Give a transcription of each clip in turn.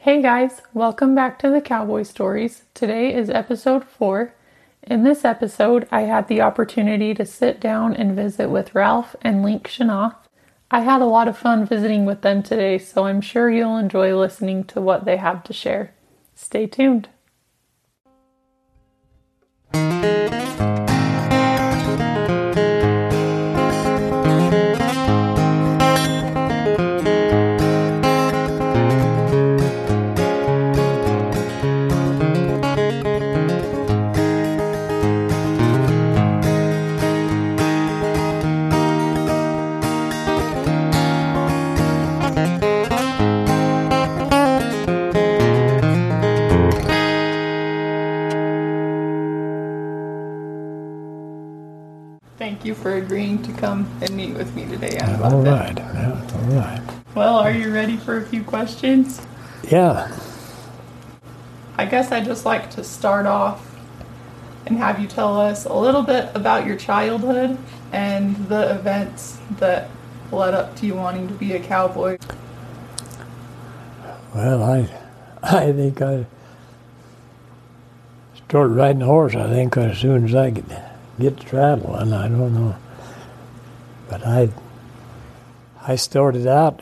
Hey guys, welcome back to the Cowboy Stories. Today is episode 4. In this episode, I had the opportunity to sit down and visit with Ralph and Link Shanath. I had a lot of fun visiting with them today, so I'm sure you'll enjoy listening to what they have to share. Stay tuned. For agreeing to come and meet with me today. About All right, yeah, all right. Well, are you ready for a few questions? Yeah, I guess I'd just like to start off and have you tell us a little bit about your childhood and the events that led up to you wanting to be a cowboy. well, I, I think I started riding a horse. I think as soon as I could get traveling. I don't know, but I, I started out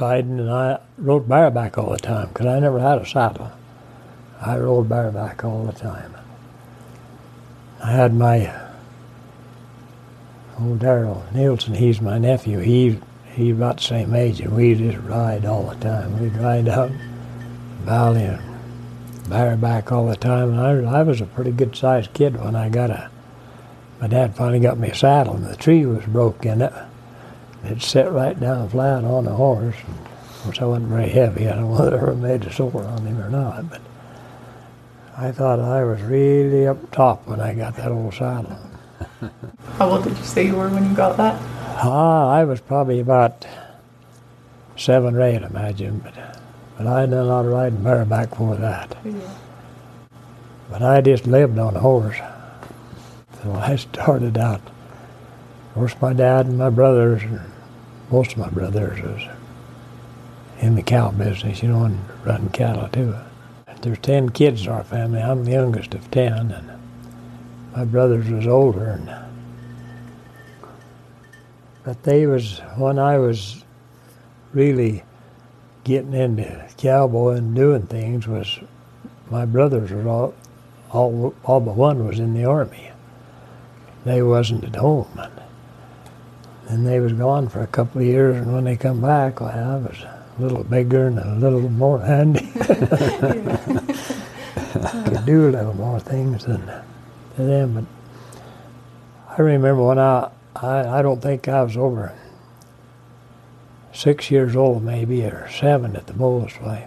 riding, and I rode bareback all the time because I never had a saddle. I rode bareback all the time. I had my old Darrell Nielsen. He's my nephew. He he's about the same age, and we just ride all the time. We'd ride the valley and bareback all the time. And I, I was a pretty good sized kid when I got a. My dad finally got me a saddle, and the tree was broke in it. It set right down flat on the horse. Of course, I wasn't very heavy. I don't know whether it ever made a sore on him or not, but I thought I was really up top when I got that old saddle. How old did you say you were when you got that? Ah, I was probably about seven or eight, I imagine, but but I had done a lot of riding bareback for that. But I just lived on a horse. So I started out. Of course, my dad and my brothers, and most of my brothers, was in the cow business, you know, and running cattle too. There's ten kids in our family. I'm the youngest of ten, and my brothers was older. And but they was when I was really getting into cowboy and doing things was my brothers were all all all but one was in the army. They wasn't at home and, and they was gone for a couple of years and when they come back well, I was a little bigger and a little more handy. Could do a little more things than, than them but I remember when I, I I don't think I was over six years old maybe or seven at the most way.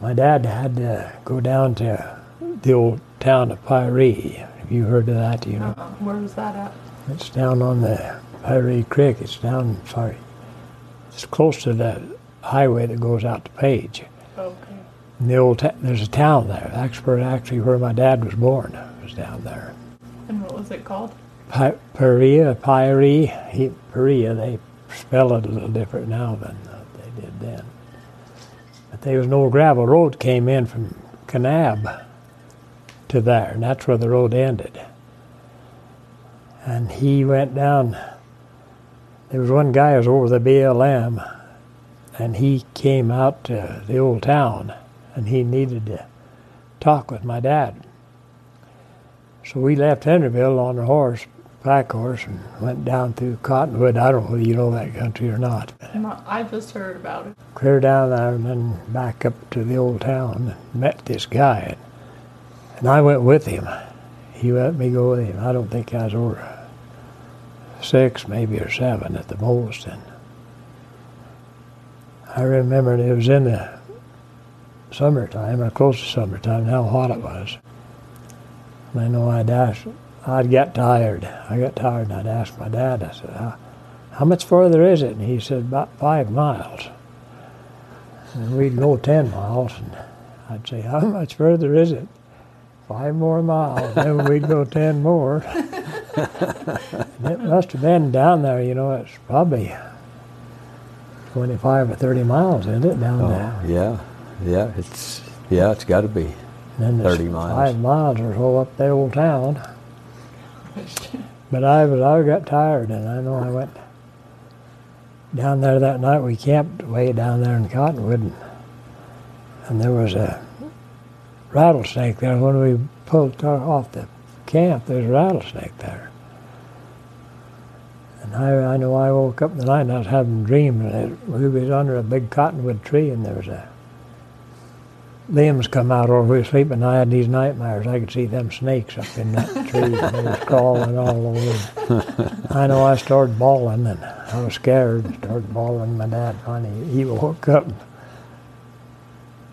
My dad had to go down to the old town of Pyrie. Have you heard of that? You know, Uh, where was that at? it's down on the Pyrie Creek. It's down, sorry, it's close to the highway that goes out to Page. Okay. And the old ta- there's a town there. That's where actually where my dad was born. Was down there. And what was it called? Perea, Pyrie, Perea, they spell it a little different now than uh, they did then. But there was an old gravel road came in from Kanab to there, and that's where the road ended. And he went down. There was one guy who was over the BLM, and he came out to the old town, and he needed to talk with my dad. So we left Henrieville on a horse, pack horse, and went down through Cottonwood. I don't know whether you know that country or not. I just heard about it. Clear down there and then back up to the old town and met this guy. And I went with him. He let me go with him. I don't think I was over six, maybe or seven at the most. And I remember it was in the summertime, or close to summertime, how hot it was. And I know I'd ask, I'd get tired. I got tired and I'd ask my dad, I said, how, how much further is it? And he said, about five miles. And we'd go 10 miles, and I'd say, how much further is it? Five more miles, then we'd go 10 more. it must have been down there, you know, it's probably 25 or 30 miles, isn't it, down Oh, there? yeah, yeah. It's yeah, it's got to be. And then 30 miles. Five miles or so up the old town. But I was I got tired, and I know I went down there that night. We camped way down there in Cottonwood, and, and there was a rattlesnake there. When we pulled off the camp, there's a rattlesnake there. And I, I know I woke up in the night and I was having a dream that we was under a big cottonwood tree and there was a limbs come out over were sleeping. And I had these nightmares. I could see them snakes up in that tree and they was crawling all over. I know I started bawling and I was scared. Started bawling. My dad finally he woke up, and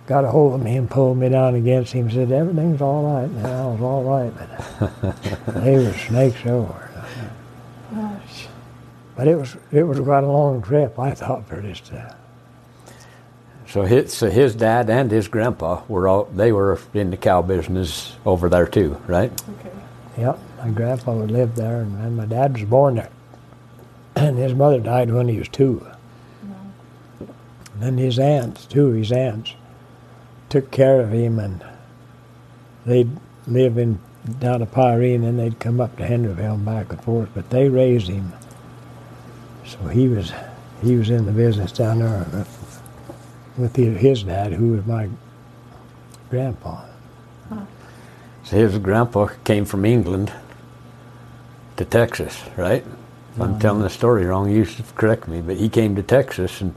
got a hold of me and pulled me down against him. Said everything's all right. And I was all right, but they were snakes over. Gosh. But it was it was quite a long trip. I thought for this. Uh, So his, so his dad and his grandpa were all they were in the cow business over there too, right? Okay. Yep, my grandpa would live there, and, and my dad was born there. And his mother died when he was two. And then his aunts, two of his aunts, took care of him, and they'd live in down to Pyrene, and then they'd come up to Henrieville and back and forth. But they raised him, so he was he was in the business down there uh, with, with his dad, who was my grandpa. So his grandpa came from England to Texas, right? If I'm telling the story wrong, you should correct me. But he came to Texas, and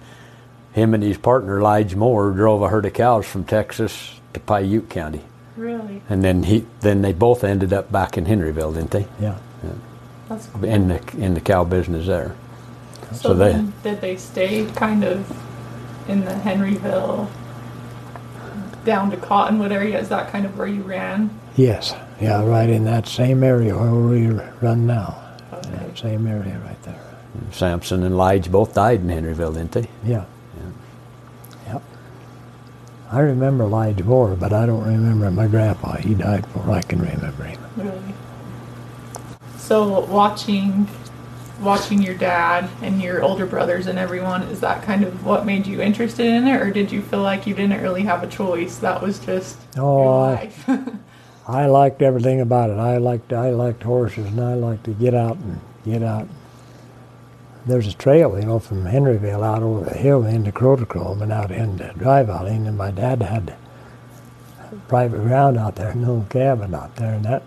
him and his partner Lige Moore drove a herd of cows from Texas to Piute County, Really? and then he then they both ended up back in Henrieville, didn't they? Yeah. That's cool. In the in the cow business there. So, so they- then did they stay kind of in the Henrieville down to Cottonwood area? Is that kind of where you ran? Yes, yeah, right in that same area where we run now. Okay. That same area right there. Samson and Lige both died in Henrieville, didn't they? Yeah. Yep. I remember Lige Moore, but I don't remember my grandpa. He died before I can remember him. Really? So watching watching your dad and your older brothers and everyone, is that kind of what made you interested in it or did you feel like you didn't really have a choice? That was just Oh, your I- life. I liked everything about it. I liked I liked horses, and I liked to get out and get out. There's a trail, you know, from Henrieville out over the hill into Crotacrome and out into Dry Valley, and my dad had private ground out there, no cabin out there, and that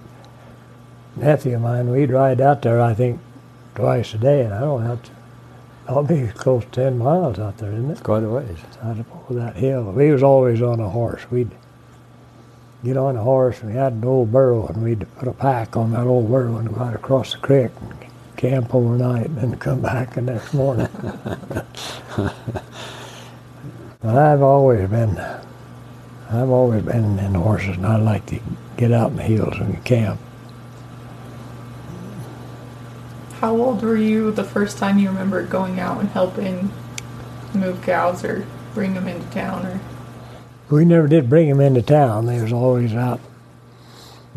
nephew of mine, we'd ride out there, I think, twice a day, and I don't have to. I'll be close to ten miles out there, isn't it? Quite a ways. out up over that hill. We was always on a horse. We'd get on a horse and we had an old burro and we'd put a pack on that old burro and go out across the creek and camp overnight and then come back the next morning. but I've always been I've always been in horses and I like to get out in the hills and camp. How old were you the first time you remember going out and helping move cows or bring them into town or We never did bring them into town. They was always out.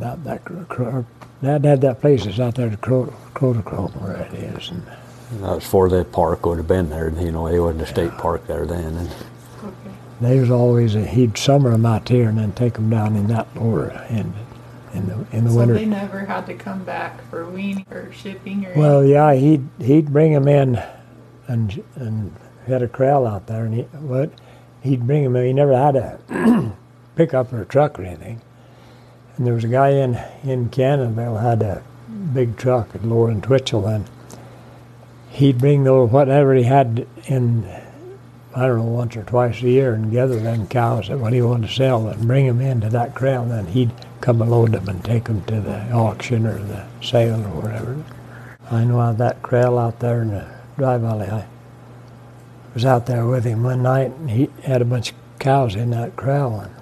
Out that cr- cr- Dad had that place that's out there, the Cro- Crotacrome, where it is, and That was before the park would have been there. You know, it wasn't a state park there then. And okay. They was always a, he'd summer them out here and then take them down in that lower end in the in the So winter. they never had to come back for weaning or shipping or Well, yeah, he'd he'd bring them in, and and had a corral out there, and he what he'd bring them in. He never had a pickup or a truck or anything. And there was a guy in in Cannonville had a big truck at Lauren Twitchell, and he'd bring those whatever he had in. I don't know, once or twice a year, and gather them cows that what he wanted to sell, and bring them into that corral. And then he'd come and load them and take them to the auction or the sale or whatever. I know out that corral out there in the Dry Valley. I was out there with him one night, and he had a bunch of cows in that corral. And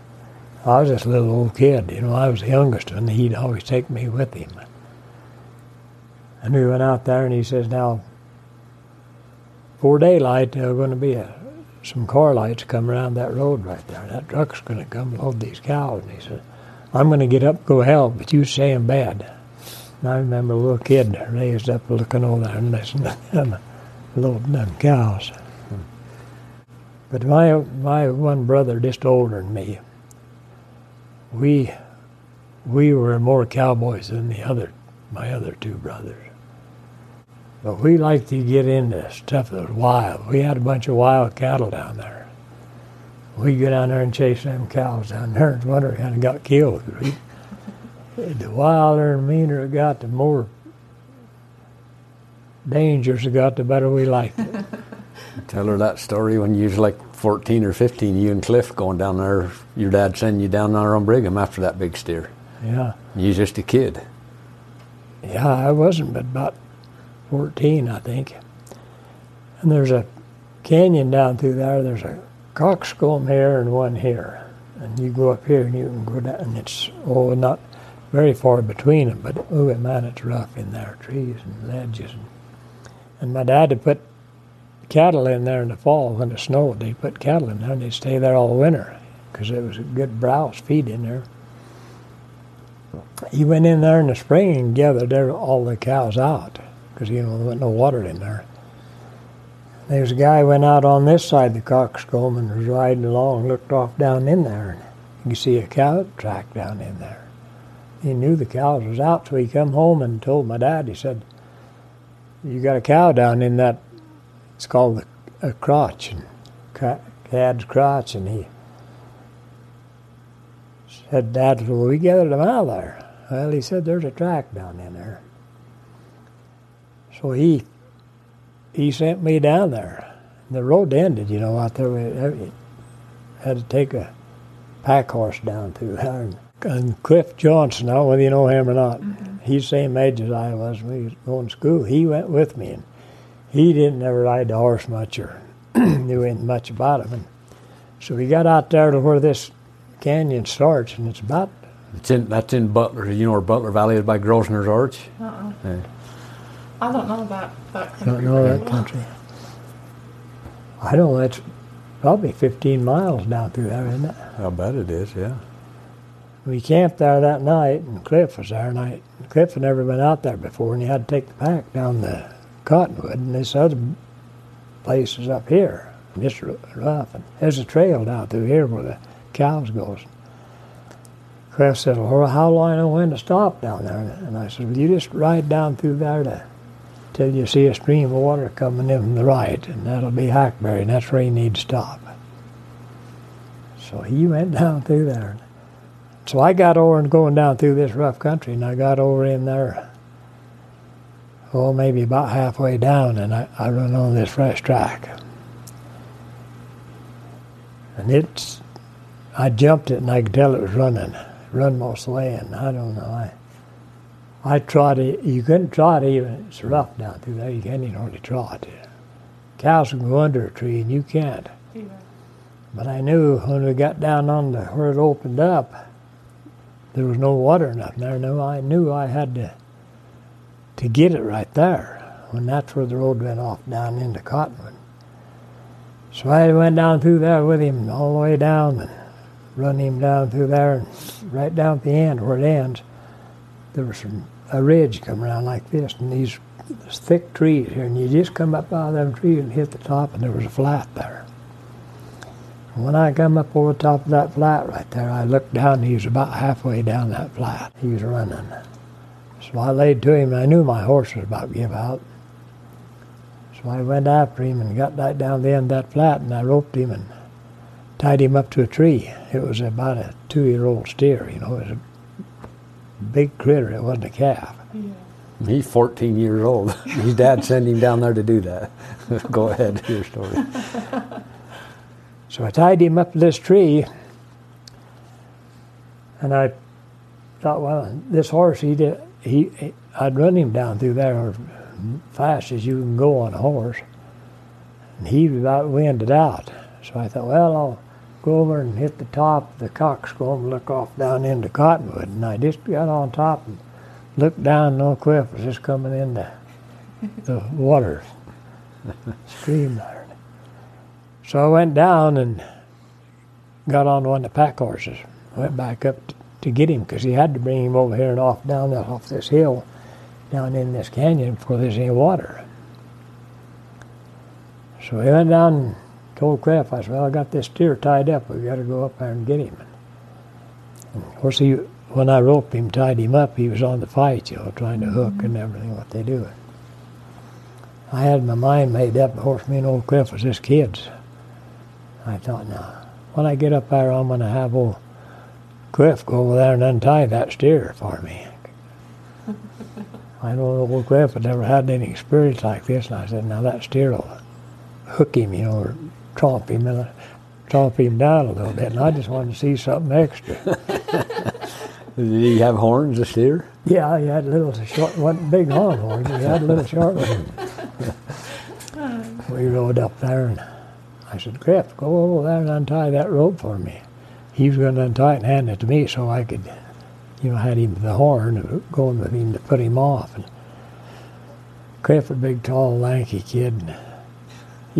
I was just a little old kid, you know. I was the youngest, and he'd always take me with him. And we went out there, and he says, "Now, before daylight, there are going to be a, some car lights come around that road right there. That truck's going to come load these cows." And he said, "I'm going to get up, go help, but you stay in bed." And I remember a little kid raised up looking over there and listening to them loading them cows. But my my one brother, just older than me, we we were more cowboys than the other my other two brothers. But we liked to get into stuff that was wild. We had a bunch of wild cattle down there. We'd go down there and chase them cows down there and wonder kind of got killed. We, the wilder and meaner it got, the more dangerous it got, the better we liked it. Tell her that story when you was like 14 or 15, you and Cliff going down there, your dad sending you down there on Brigham after that big steer. Yeah. You was just a kid. Yeah, I wasn't, but about 14, I think. And there's a canyon down through there. There's a coxcomb here and one here. And you go up here and you can go down, and it's, oh, not very far between them, but oh, man, it's rough in there, trees and ledges. And, and my dad had put cattle in there in the fall when it snowed. They put cattle in there and they stay there all winter because it was a good browse feed in there. He went in there in the spring and gathered all the cows out because you know there wasn't no water in there. There's a guy went out on this side the coxcomb and was riding along, looked off down in there, and you see a cow track down in there. He knew the cows was out, so he come home and told my dad. He said, "You got a cow down in that it's called a crotch, and Cad's crotch, and he said, Dad, well, we gathered them out there. Well, he said, there's a track down in there. So he he sent me down there. The road ended, you know, out there. We had to take a pack horse down through there. And, and Cliff Johnson, I don't know whether you know him or not, mm-hmm. he's the same age as I was when he was going to school. He went with me. And he didn't ever ride the horse much or knew anything much about him. And so we got out there to where this canyon starts, and it's about. It's in that's in Butler. You know where Butler Valley is by Grosvenor's Arch. Uh-uh. Yeah. I don't know that that country. Don't know that country. I don't know that's probably 15 miles down through there, isn't it? I bet it is. Yeah. We camped there that night, and Cliff was there, and I, Cliff had never been out there before, and he had to take the pack down the Cottonwood, and this other place is up here. Just rough. And there's a trail down through here where the cows goes. Cliff said, well, how long do I know when to stop down there? And I said, well, you just ride down through there to, till you see a stream of water coming in from the right, and that'll be Hackberry, and that's where you need to stop. So he went down through there. So I got over and going down through this rough country, and I got over in there oh, maybe about halfway down, and I, I run on this fresh track. And it's, I jumped it and I could tell it was running, run most of the way, and I don't know, I, I trotted, you couldn't trot even, it's rough down through there, you can't even hardly trot. Cows can go under a tree and you can't. Yeah. But I knew when we got down on the, where it opened up, there was no water enough there. No, I knew I had to to get it right there when that's where the road went off down into Cottonwood. So I went down through there with him all the way down and run him down through there and right down at the end where it ends, there was some, a ridge come around like this and these thick trees here and you just come up out of them trees and hit the top and there was a flat there. And when I come up over the top of that flat right there, I looked down and he was about halfway down that flat. He was running. So I laid to him, and I knew my horse was about to give out. So I went after him and got right down the end of that flat, and I roped him and tied him up to a tree. It was about a two-year-old steer, you know. It was a big critter. It wasn't a calf. Yeah. He's 14 years old. His dad sent him down there to do that. Go ahead, your story. so I tied him up to this tree, and I thought, well, this horse, he did he, I'd run him down through there as fast as you can go on a horse. And he about winded out. So I thought, well, I'll go over and hit the top of the coxcomb look off down into Cottonwood. And I just got on top and looked down, no cliff was just coming into the water stream there. So I went down and got on one of the pack horses. Went back up to get him because he had to bring him over here and off down the, off this hill down in this canyon before there's any water. So he went down told Kraft, I said, well, I got this steer tied up. We've got to go up there and get him. And of course, he, when I roped him, tied him up, he was on the fight, you know, trying to hook and mm-hmm. everything, what they do. I had my mind made up, of course, me and old Cliff was just kids. I thought, now, when I get up there, I'm going to have old Cliff go over there and untie that steer for me. I know old Cliff had never had any experience like this, and I said, now that steer will hook him, you know, or tromp him, and uh, tromp him down a little bit. And I just wanted to see something extra. Did he have horns, the steer? Yeah, he had a little short, wasn't big horn horns. He had a little short ones. we rode up there, and I said, Cliff, go over there and untie that rope for me. He was going to untie it and hand it to me so I could, you know, had him the horn uh, going with him to put him off. And Cliff, a big, tall, lanky kid, and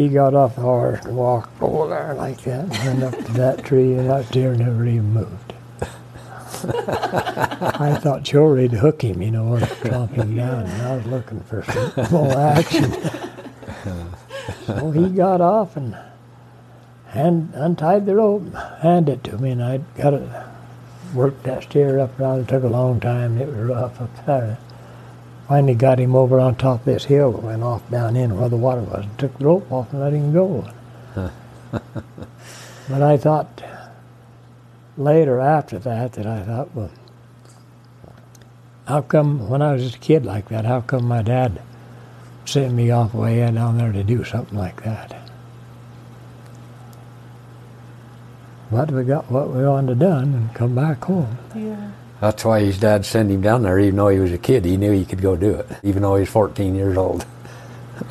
he got off the horse and walked over there like that and went up to that tree, and that deer never even moved. I thought surely to hook him, you know, or chomp him down, and I was looking for some more action. so he got off and hand, untied the rope, handed it to me, and I got it, worked that steer up around. It took a long time. It was rough up there. Finally got him over on top of this hill, went off down in where the water was, and took the rope off and let him go. but I thought later after that that I thought, well, how come when I was just a kid like that, how come my dad sent me off way down there to do something like that? But we got what we wanted done and come back home. Yeah. That's why his dad sent him down there, even though he was a kid. He knew he could go do it, even though he was 14 years old.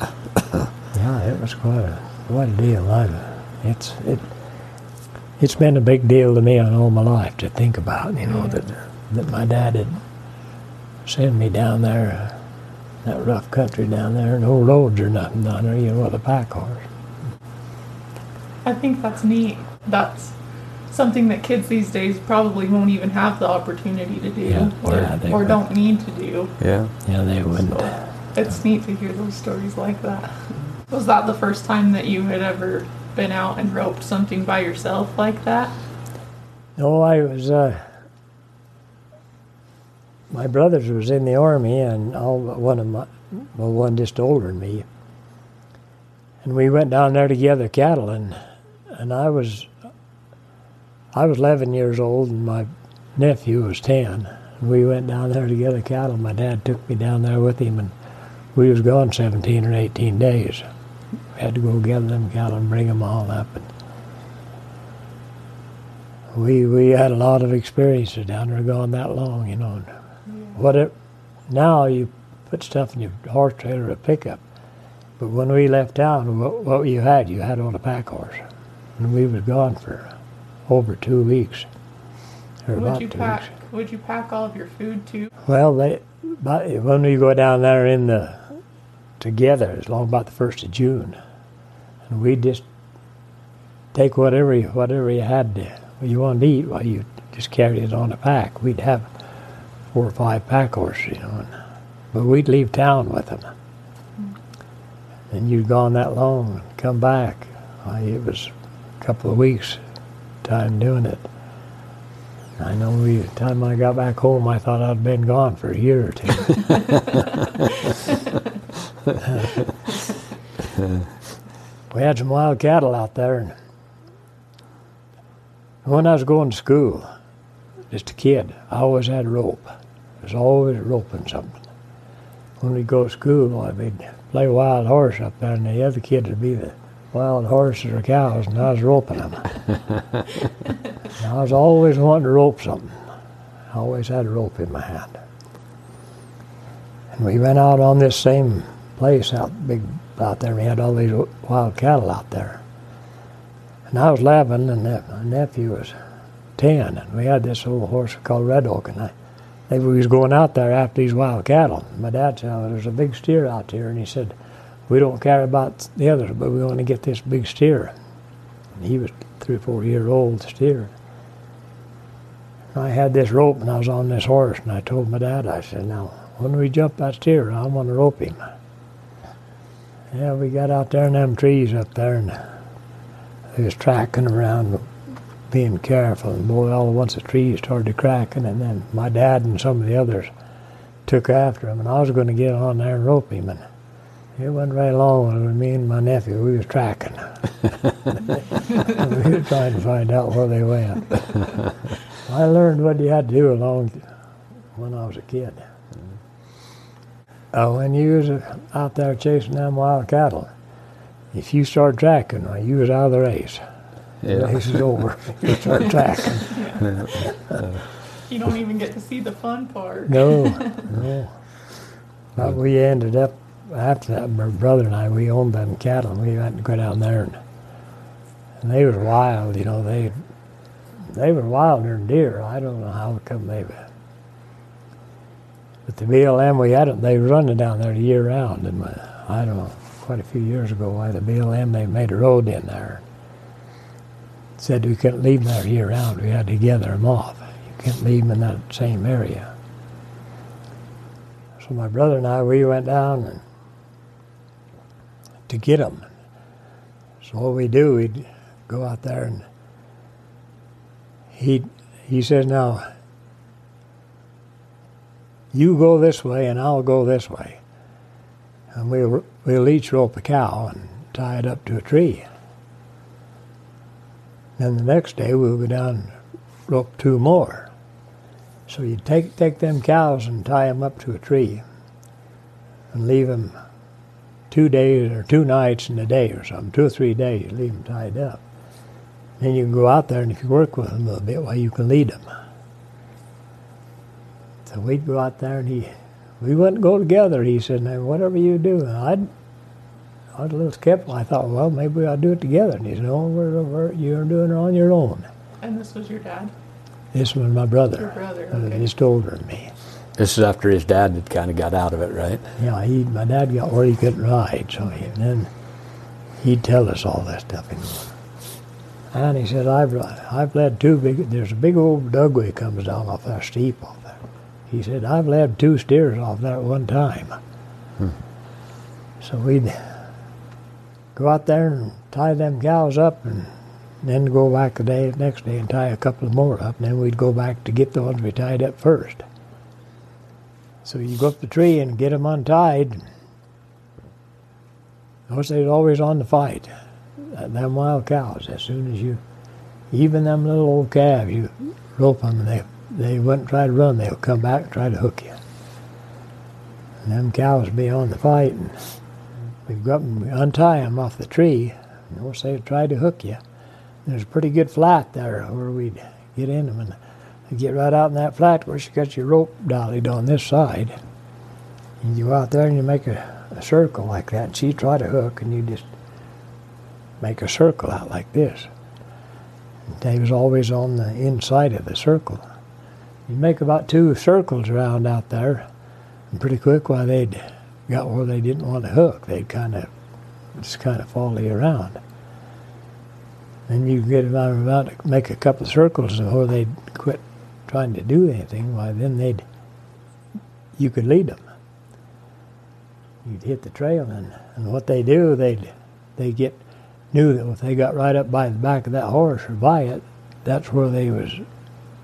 yeah, it was quite a, quite a deal. I, it's, it, it's been a big deal to me on all my life to think about, you know, that, that my dad had sent me down there, uh, that rough country down there, no roads or nothing down there, you know, with a pack horse. I think that's neat. That's something that kids these days probably won't even have the opportunity to do Yeah, or, yeah, or don't need to do. Yeah. Yeah, they wouldn't. So it's neat to hear those stories like that. Was that the first time that you had ever been out and roped something by yourself like that? No, I was. Uh, my brothers was in the army, and all one of my, well, one just older than me. And we went down there to gather cattle, and and I was, I was 11 years old, and my nephew was 10. And we went down there to gather cattle. My dad took me down there with him, and we was gone 17 or 18 days. We had to go gather them cattle and bring them all up. And, we we had a lot of experiences down there going that long, you know. What it now you put stuff in your horse trailer or pickup, but when we left town, what, what you had, you had on a pack horse, and we was gone for over two weeks. Or Would about you two pack? weeks. Would you pack all of your food too? Well, they but when we go down there in the together, it's long about the first of June, and we just take whatever you, whatever you had to, you wanted to eat. Well, you just carried it on a pack. We'd have four or five pack horses, you know, and, but we'd leave town with them. And you'd gone that long and come back. It was a couple of weeks time doing it. I know the time I got back home, I thought I'd been gone for a year or two. we had some wild cattle out there. And when I was going to school, just a kid, I always had a rope. I was always roping something. When we'd go to school, I would play wild horse up there, and the other kids would be the wild horses or cows, and I was roping them. I was always wanting to rope something. I always had a rope in my hand. And we went out on this same place out big out there. We had all these wild cattle out there. And I was 11, and my nephew was 10, and we had this old horse called Red Oak, and I, they we was going out there after these wild cattle. My dad said, oh, there's a big steer out here, and he said, we don't care about the others, but we want to get this big steer. And he was three or four year old steer. I had this rope and I was on this horse and I told my dad, I said, now, when we jump that steer, I want to rope him. Yeah, we got out there in them trees up there and we was tracking around, being careful, and boy, all at once the trees started cracking, and then my dad and some of the others took after him, and I was going to get on there and rope him, and it wasn't very long when me and my nephew we was tracking. we were trying to find out where they went. I learned what you had to do along when I was a kid. Uh, when you was out there chasing them wild cattle, if you start tracking, well, you was out of the race. The Yeah. race is over. You start tracking. You don't even get to see the fun part. No, no. But we ended up after that. My brother and I, we owned them cattle. and We had to go down there, and, and they was wild. You know, they they were wilder than deer. I don't know how come they were. But the BLM, we had them. They were running down there year round, and uh, I don't know, quite a few years ago, why the BLM they made a road in there. Said we couldn't leave them there year round. We had to gather them off. You can't leave them in that same area. So my brother and I, we went down and, to get them. So what we do, we'd go out there and he he says, now you go this way and I'll go this way, and we'll we'll each rope a cow and tie it up to a tree. Then the next day we'll go down and rope two more. So you take take them cows and tie them up to a tree, and leave them two days or two nights in a day or something, two or three days. Leave them tied up. Then you can go out there, and if you work with them a little bit, well, you can lead them. So we'd go out there, and he, we wouldn't go together. He said, "Now, whatever you do," and I'd. I was a little skeptical. I thought, well, maybe we ought to do it together. And he said, "No, we're, we're, you're doing it on your own." And this was your dad? This was my brother. Your brother, uh, okay. Just older than me. This is after his dad had kind of got out of it, right? Yeah, he, my dad got where he couldn't ride, so he, then he'd tell us all that stuff. And he said, I've, I've led two big, there's a big old dugway comes down off that steep off there. He said, I've led two steers off there at one time. Hmm. So we'd go out there and tie them cows up and then go back the day, next day and tie a couple more up, and then we'd go back to get the ones we tied up first. So you go up the tree and get them untied. They's always on the fight. Them wild cows, as soon as you, even them little old calves, you rope them and they, they wouldn't try to run, they'll come back and try to hook you. And them cows be on the fight and we go up and untie them off the tree. Notice they try to hook you. There's a pretty good flat there where we'd get in them and you get right out in that flat where you got your rope dollied on this side. And you go out there and you make a, a circle like that. And she try to hook and you just make a circle out like this. And they was always on the inside of the circle. You make about two circles around out there, and pretty quick while they'd got where they didn't want to hook, they'd kind of just kind of follow you around. Then you get about, about to make a couple of circles before they'd quit trying to do anything. Why then they'd you could lead them. You'd hit the trail, and, and what they do, they'd they get knew that if they got right up by the back of that horse or by it, that's where they was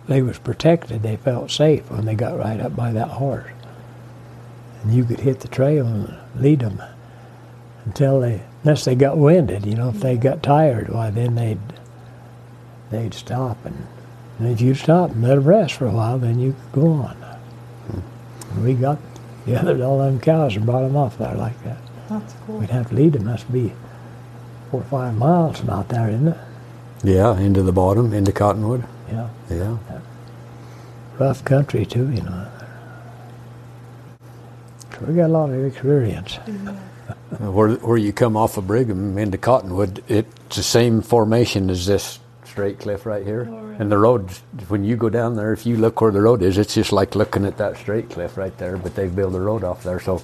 they was protected. They felt safe when they got right up by that horse, and you could hit the trail and lead them until they unless they got winded. You know, if they got tired, why then they'd they'd stop and. And if you stop and let them rest for a while, then you could go on. And we got gathered all them cows and brought them off there like that. That's cool. We'd have to lead them. Must be four or five miles from out there, isn't it? Yeah, into the bottom, into Cottonwood. Yeah. Yeah. Rough country too, you know. So we got a lot of experience. Where, where you come off of Brigham into Cottonwood, it's the same formation as this straight cliff right here. Oh, right. And the road, when you go down there, if you look where the road is, it's just like looking at that straight cliff right there. But they've built a road off there, so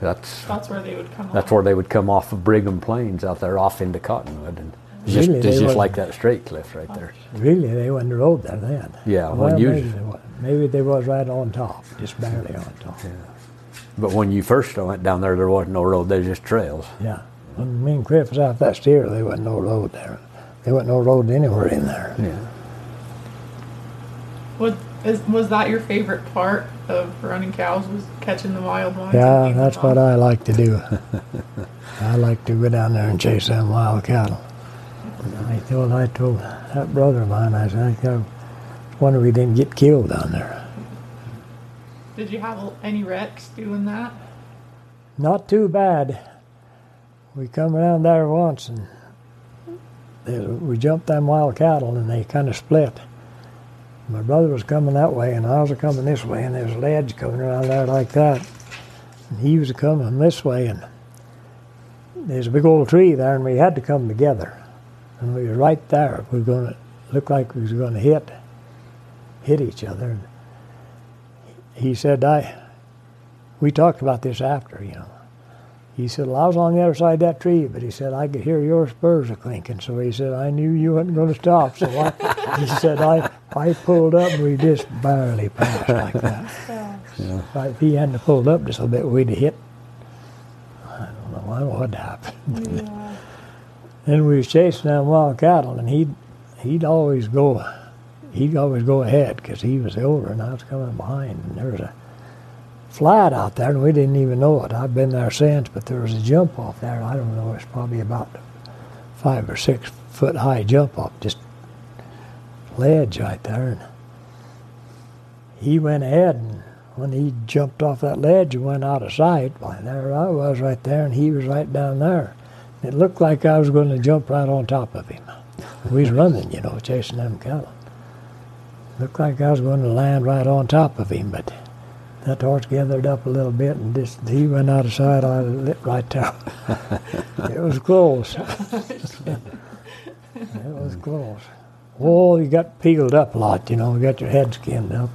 that's That's where they would come that's off. where they would come off of Brigham Plains out there, off into Cottonwood, and it's just, it's just like that straight cliff right there. Really, they went the road there then. Yeah, well, when you- maybe, they was, maybe they was right on top, just barely on top. Yeah. But when you first went down there, there wasn't no road. There's just trails. Yeah. When me and Cliff was out that steer, there wasn't no road there. There wasn't no road anywhere in there. Yeah. Was was that your favorite part of running cows? Was catching the wild ones? Yeah, that's what? I like to do. I like to go down there and chase them wild cattle. I told I told that brother of mine, I said, I wonder we didn't get killed down there. Did you have any wrecks doing that? Not too bad. We come around there once and there- Uh, we jumped them wild cattle and they kind of split. My brother was coming that way and I was coming this way and there's ledge coming around there like that. And he was coming this way and there's a big old tree there and we had to come together. And we were right there. We were going to look like we was going to hit hit each other. And he said, I we talked about this after, you know. He said, well, I was on the other side of that tree, but he said, I could hear your spurs a clinking. So he said, I knew you wasn't going to stop. So I, he said, I, I pulled up and we just barely passed like that. Yeah. If he hadn't have pulled up just a bit, we'd have hit. I don't know what would happen. Then we was chasing them wild cattle, and he'd, he'd always go, he'd always go ahead because he was the older and I was coming behind. And there was a flat out there, and we didn't even know it. I've been there since, but there was a jump off there. I don't know, it's probably about five or six foot high jump off, just ledge right there. And he went ahead, and when he jumped off that ledge and went out of sight, why, there I was right there, and he was right down there. It looked like I was going to jump right on top of him. We was running, you know, chasing them cattle. Looked like I was going to land right on top of him, but that horse gathered up a little bit and just he went out of sight. I lit right there. it was close. it was close. Oh, you got peeled up a lot, you know. You got your head skinned up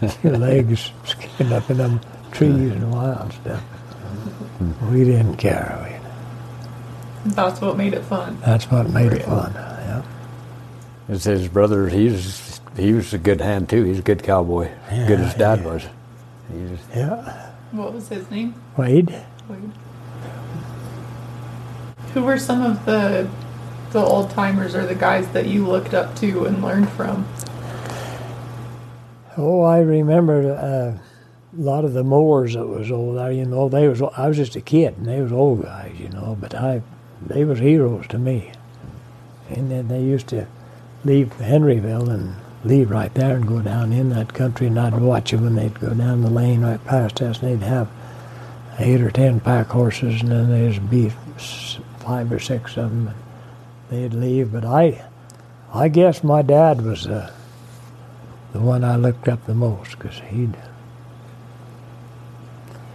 and your legs skinned up in them trees and wild stuff. We didn't care. We, That's what made it fun. that's what made it fun. Yeah. It's his brother. He's he was a good hand too. He's a good cowboy. good as dad yeah. was. He was Yeah. What was his name? Wade. Wade. Who were some of the the old timers or the guys that you looked up to and learned from? Oh, I remember uh, a lot of the mowers that was old. there. You know, they was I was just a kid, and they was old guys. You know, but I they was heroes to me. And then they used to leave Henrieville and leave right there and go down in that country, and I'd watch them, and they'd go down the lane right past us, and they'd have eight or ten pack horses, and then there'd be five or six of them, and they'd leave. But I, I guess my dad was. Uh, the one I looked up the most because he'd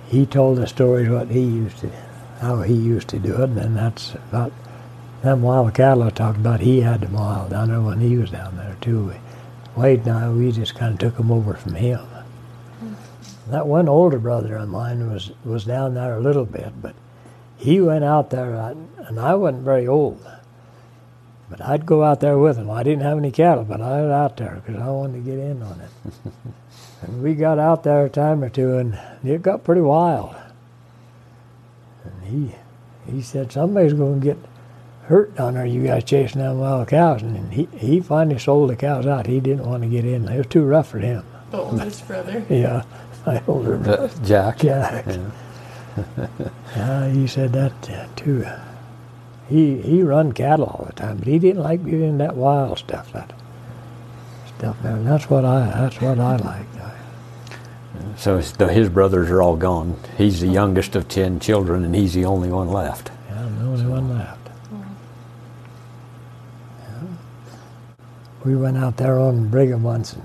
he told the stories what he used to how he used to do it and that's about them wild cattle I talked about he had them wild down there when he was down there too Wade and I we just kind of took them over from him that one older brother of mine was was down there a little bit but he went out there and I wasn't very old but I'd go out there with him. I didn't have any cattle, but I was out there because I wanted to get in on it. and we got out there a time or two, and it got pretty wild. And he he said somebody's going to get hurt down there. You guys chasing them wild cows, and he he finally sold the cows out. He didn't want to get in. It was too rough for him. The oldest brother. Yeah, my older brother. Uh, Jack. Jack. Yeah. Yeah, he said that uh, too. He he run cattle all the time, but he didn't like getting in that wild stuff. That stuff, and that's what I that's what I like. So his, the- his brothers are all gone. He's the youngest of ten children, and he's the only one left. yeah, I'm the only one left. Yeah. We went out there on Brigham once, and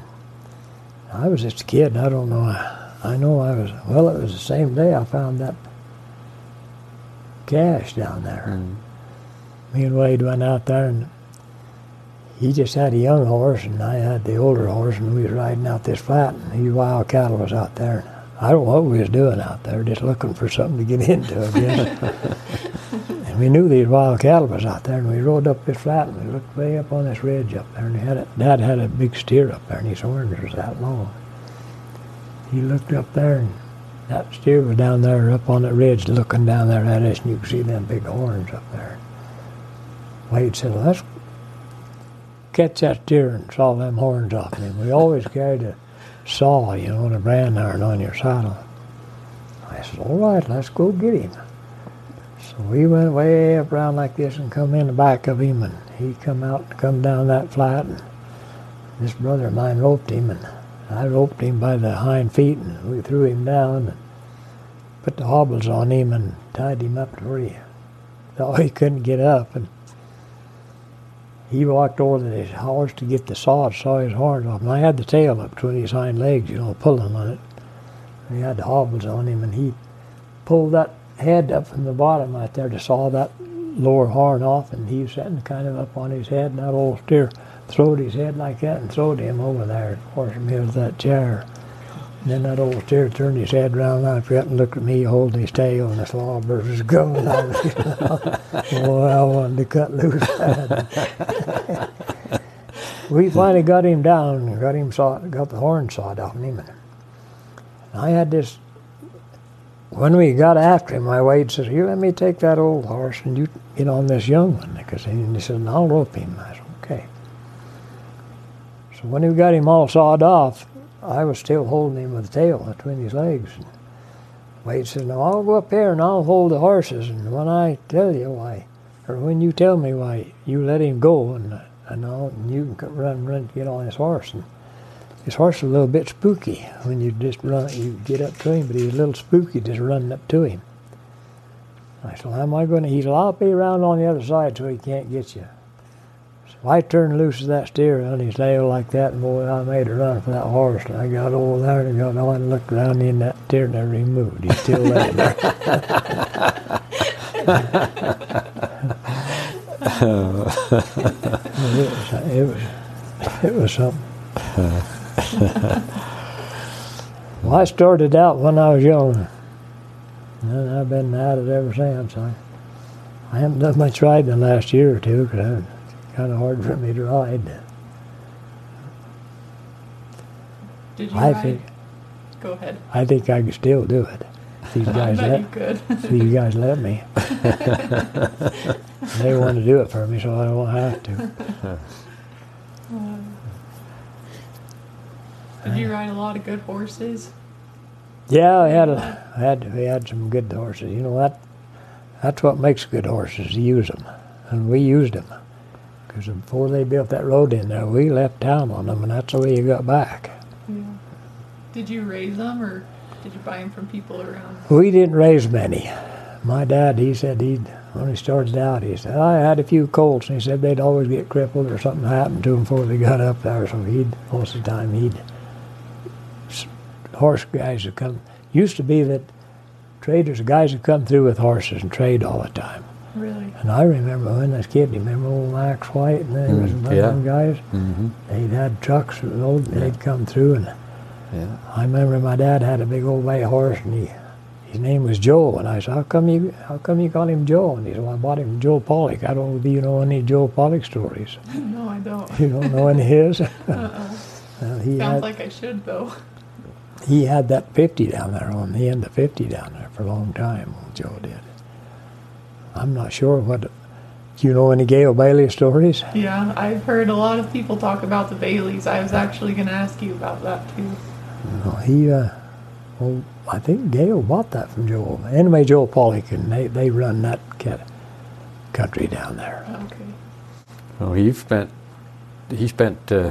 I was just a kid. I don't know. I, I know I was. Well, it was the same day I found that cache down there. Hmm. me and Wade went out there and he just had a young horse and I had the older horse and we was riding out this flat and these wild cattle was out there. I don't know what we was doing out there, just looking for something to get into, I guess. we knew these wild cattle was out there and we rode up this flat and we looked way up on this ridge up there and had a, Dad had a big steer up there and his horns was that long. He looked up there and that steer was down there up on the ridge looking down there at us and you could see them big horns up there. Wade said, let's catch that steer and saw them horns off him. We always carried a saw, you know, and a brand iron on your saddle. I said, all right, let's go get him. So we went way up around like this and come in the back of him, and he come out and come down that flat, and this brother of mine roped him, and I roped him by the hind feet, and we threw him down and put the hobbles on him and tied him up to where he thought he couldn't get up, and he walked over to his horse to get the saw to saw his horns off, and I had the tail up between his hind legs, you know, pulling on it. And He had the hobbles on him, and he pulled that head up from the bottom right there to saw that lower horn off, and he was sitting kind of up on his head, and that old steer throwed his head like that and throwed him over there and forced him into that chair. And then that old steer turned his head round like that and looked at me holding his tail, and the slobber was going out his mouth. Boy, I wanted to cut loose. we finally got him down got him saw, got the horn sawed off him. And I had this. When we got after him, my Wade says, "You let me take that old horse and you get on this young one," because he, he said, "I'll rope him." I said, "Okay." So when we got him all sawed off, I was still holding him with the tail between his legs. And Wade says, "Now I'll go up here and I'll hold the horses, and when I tell you why, or when you tell me why, you let him go, and and, I'll, and you can run run get on his horse." And his horse was a little bit spooky when you just run, you get up to him, but he was a little spooky just running up to him. I said, how am I going to, he said, I'll be around on the other side so he can't get you. So I turned loose of that steer on his tail like that, and boy, I made a run for that horse. And I got over there and got on and looked around, and that steer never even moved. He's still there. it, was, it, was, it was something. well, I started out when I was young, and I've been at it ever since. I, I haven't done much riding the last year or two because it's kind of hard for me to ride. Did you I ride? think Go ahead. I think I could still do it. These guys let you could. these guys let me. they want to do it for me, so I don't have to. Did you ride a lot of good horses? Yeah, I had a, I had we had some good horses. You know that that's what makes good horses. You use them, and we used them because before they built that road in there, we left town on them, and that's the way you got back. Yeah. Did you raise them or did you buy them from people around? We didn't raise many. My dad, he said he'd when he started out, he said I had a few colts, and he said they'd always get crippled or something happened to them before they got up there. So he'd most of the time he'd horse guys would come. Used to be that traders, guys would come through with horses and trade all the time. Really? And I remember when I was a kid, you remember old Max White and there was Mm, one of yeah. them guys? Mm-hmm. They'd had trucks, with old, they'd come through and Yeah. I remember my dad had a big old bay horse, and he, his name was Joe. And I said, "How come you, how come you call him Joe?" And he said, "Well, I bought him from Joe Pollock. I don't know if you know any Joe Pollock stories. No, I don't. You don't know any of his." Uh-uh. Well, Sounds had like I should though. He had that fifty down there on the end of fifty down there for a long time. Old Joe did. I'm not sure what. Do you know any Gail Bailey stories? Yeah, I've heard a lot of people talk about the Baileys. I was actually going to ask you about that too. No, he. Uh, well, I think Gail bought that from Joe. Anyway, Joe Pollock and they they run that cat country down there. Okay. Well, he spent he spent uh,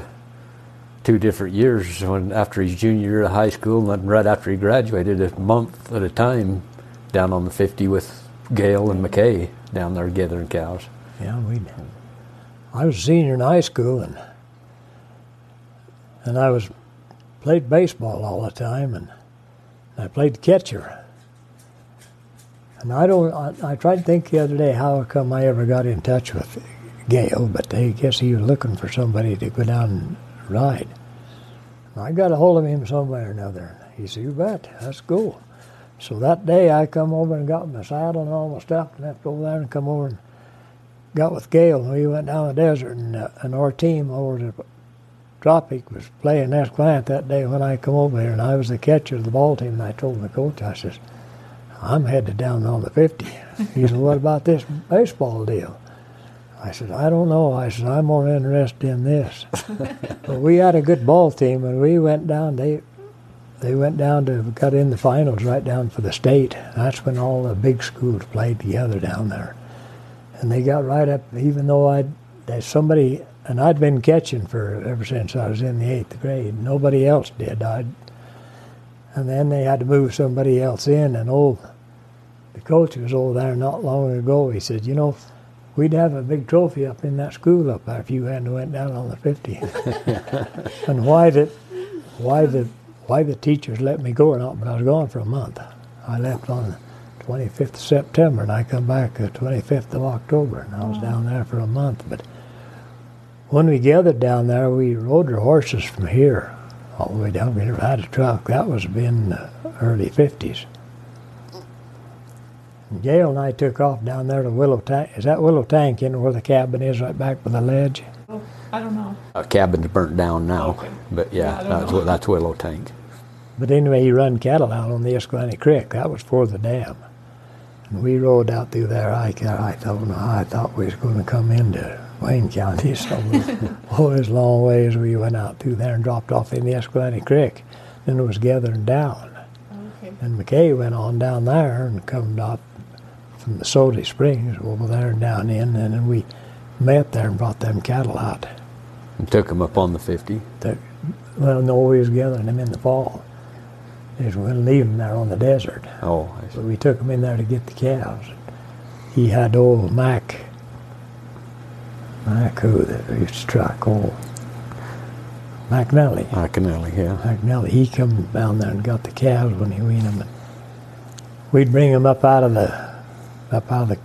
two different years when after his junior year of high school, and right after he graduated, a month at a time, down on the fifty with Gail and McKay down there gathering cows. Yeah, we. I was a senior in high school, and and I was played baseball all the time, and I played catcher. And I don't. I, I tried to think the other day how come I ever got in touch with Gale, but I guess he was looking for somebody to go down ride. I got a hold of him somewhere or another. He said, "You bet, let's go." So that day I come over and got my saddle and all my stuff and left over there and come over and got with Gail and we went down the desert and, uh, and our team over the Tropic was playing Escalante that day when I come over here and I was the catcher of the ball team and I told the coach, I says, I'm headed down on the 50. He said, what about this baseball deal? I said, I don't know. I said, I'm more interested in this. but we had a good ball team, and we went down. They they went down to got in the finals right down for the state. That's when all the big schools played together down there, and they got right up. Even though I, there's somebody, and I'd been catching for ever since I was in the eighth grade. Nobody else did. I, and then they had to move somebody else in, and old, the coach was over there not long ago. He said, you know we'd have a big trophy up in that school up there if you hadn't went down on the 50. and why did, why the, why the teachers let me go or not, but I was gone for a month. I left on the 25th of September and I come back the 25th of October and I was down there for a month. But when we gathered down there, we rode our horses from here all the way down. We never had a truck. That was in the early 50s. Gail and I took off down there to Willow Tank. Is that Willow Tank in where the cabin is, right back by the ledge? Oh, I don't know. A cabin's burnt down now, Okay. but Yeah, yeah, that's, that's Willow Tank. But anyway, he run cattle out on the Escalante Creek. That was for the dam. And we rode out through there. I, I thought, no, I thought we was going to come into Wayne County. So we, oh, it was a long ways. We went out through there and dropped off in the Escalante Creek. Then it was gathering down. Okay. And McKay went on down there and come up from the Sody Springs over there and down in. And then we met there and brought them cattle out. And took them up on the 50. The, well, no, we was gathering them in the fall. They was going to leave them there on the desert. Oh, I see. we took them in there to get the calves. He had old Mac, Mac who that used to truck, old McNally. Iconelli, yeah. McNally, he come down there and got the calves when he weaned them. And we'd bring them up out of the, up out of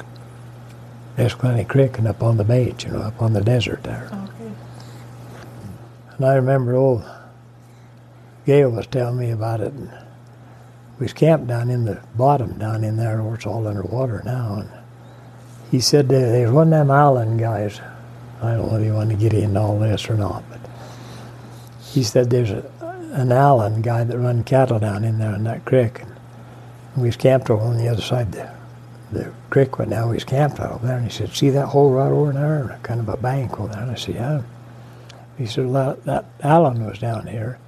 the Escalante Creek and up on the beach, you know, up on the desert there. Okay. And I remember old Gail was telling me about it. And we was camped down in the bottom, down in there where it's all underwater now. And he said there's one of them island guys. I don't know if you want to get into all this or not, but he said there's a, an Allen guy that run cattle down in there in that creek. And we was camped over on the other side. The, the creek down. We was camped out there, and he said, "See that hole right over there, kind of a bank over there." And I said, "Yeah." He said, well, that Allen was down here,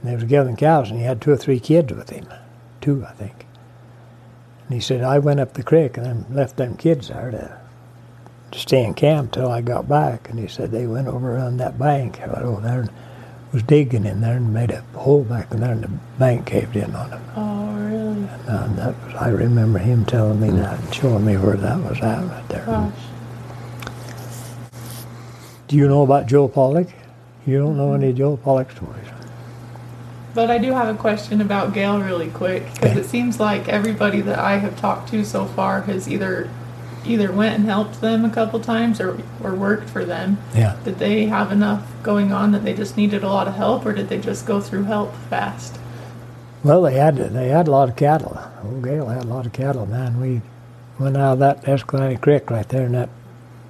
and they was gathering cows, and he had two or three kids with him, two, I think. And he said, I went up the creek and then left them kids there to, to stay in camp till I got back. And he said they went over on that bank right over there and was digging in there and made a hole back in there, and the bank caved in on them. Oh, really? And that was, I remember him telling me hmm. that and showing me where that was at right there. Gosh. Do you know about Joe Pollock? You don't know any Joe Pollock stories? But I do have a question about Gail really quick because Okay. it seems like everybody that I have talked to so far has either either went and helped them a couple times or or worked for them. Yeah. Did they have enough going on that they just needed a lot of help, or did they just go through help fast? Well, they had they had a lot of cattle. Old Gale had a lot of cattle, man. We went out of that Escalante Creek right there, and that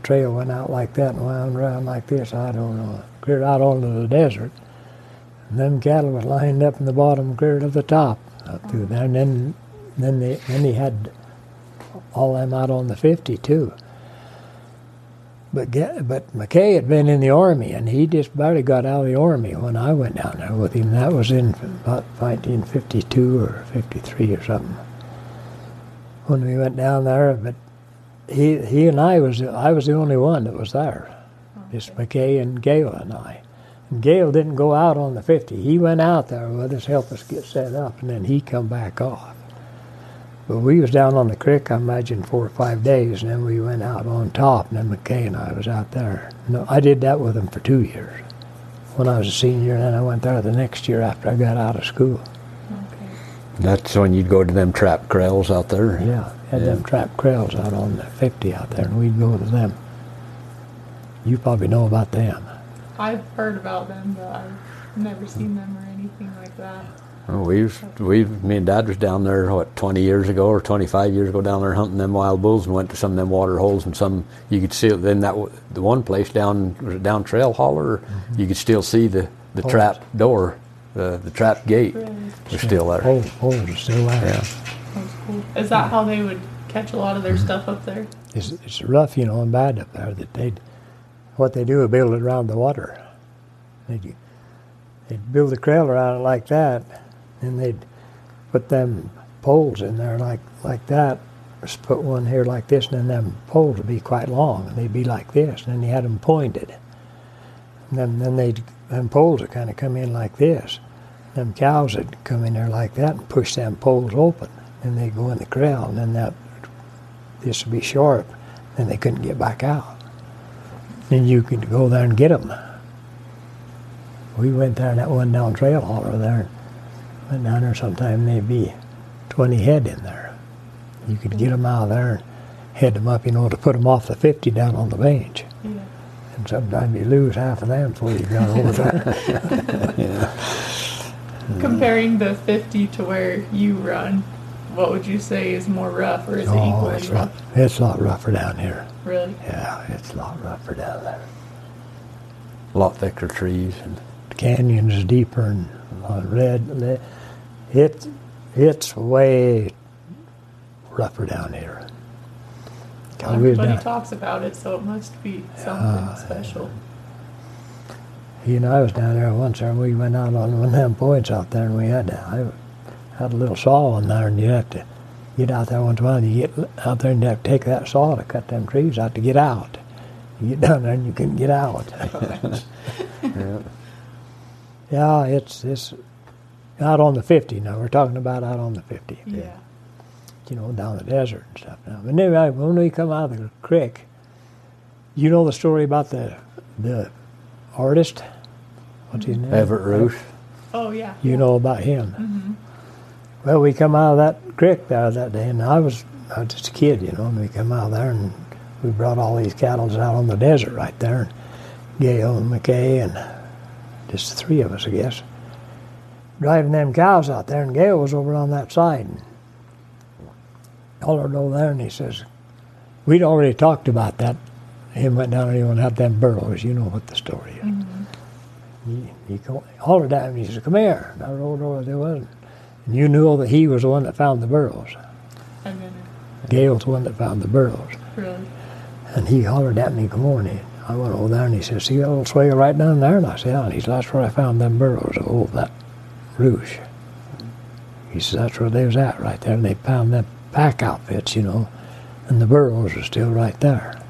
trail went out like that and wound around like this. I don't know, uh, clear out onto the desert. And them cattle was lined up in the bottom, cleared to the top, up through there. And then, then they, then he had all them out on the fifty too. But but McKay had been in the army, and he just barely got out of the army when I went down there with him. That was in about 1952 or 53 or something. When we went down there, but he he and I was I was the only one that was there. Oh, just McKay and Gale and I. And Gale didn't go out on the 50. He went out there with us, help us get set up, and then he come back off. But we was down on the creek, I imagine, four or five days, and then we went out on top, and then McKay and I was out there. No, I did that with him for two years. When I was a senior, and then I went there the next year after I got out of school. Okay. That's when you'd go to them trap corrals out there. Yeah, had them trap krails out on the 50 out there, and we'd go to them. You probably know about them. I've heard about them, but I've never seen them or anything like that. Well, we've we me and Dad was down there what 20 years ago or 25 years ago down there hunting them wild bulls and went to some of them water holes and some you could see then that w- the one place down was it down Trail Holler mm-hmm. you could still see the the Holes. trap door the the trap gate Really? was still there. Holes, holes are still there. Yeah. That's cool. Is that how they would catch a lot of their mm-hmm. stuff up there? it's, it's rough, you know, and bad up there. That they, what they do is build it around the water. They'd, they'd build a trail around it like that, and they'd put them poles in there like like that. Just put one here like this, and then them poles would be quite long, and they'd be like this, and then you had them pointed. And then then they'd them poles would kind of come in like this. Them cows would come in there like that and push them poles open, and they'd go in the corral, and then that this would be sharp, and they couldn't get back out. Then you could go there and get them. We went there that one down trail hauler there. Down there sometime, they'd be 20 head in there. You could get them out of there and head them up, you know, to put them off the 50 down on the bench. Yeah. And sometimes you lose half of them before you got over there. yeah. Comparing the 50 to where you run, what would you say is more rough, or is it oh, equally it's, rough? it's a lot rougher down here. Really? Yeah, it's a lot rougher down there. A lot thicker trees and The canyon deeper and a lot of red. It, it's way rougher down here. Everybody down- talks about it, so it must be something special. You and I was down there once, and we went out on one of them points out there, and we had to, I had a little saw in there, and you have to get out there once while. You get out there and you have to take that saw to cut them trees out to get out. You get down there and you couldn't get out. yeah. yeah, it's it's out on the 50 now. We're talking about out on the 50. Yeah. You know, down the desert and stuff. Now, but anyway, when we come out of the creek, you know the story about the the artist. What's his name? Everett Ruess. Oh yeah. You yeah. know about him. Mm-hmm. Well, we come out of that creek there that day, and I was, I was just a kid, you know, and we come out there and we brought all these cattle out on the desert right there, and Gail and McKay and just the three of us, I guess, driving them cows out there, and Gail was over on that side. And hollered over there, and he says, we'd already talked about that. Him went down there and he went out them burros. You know what the story is. Mm-hmm. He, he co- hollered at me. He said, "Come here." And I rolled over. There was, and you knew that he was the one that found the burros. And Gail's the one that found the burros. really. And he hollered at me, "Come on in." I went over there and he said, "See that little swale right down there?" And I said, "Yeah." And he said, "That's where I found them burros of that roosh." He said, "That's where they was at right there." And they found them pack outfits, you know, and the burros were still right there.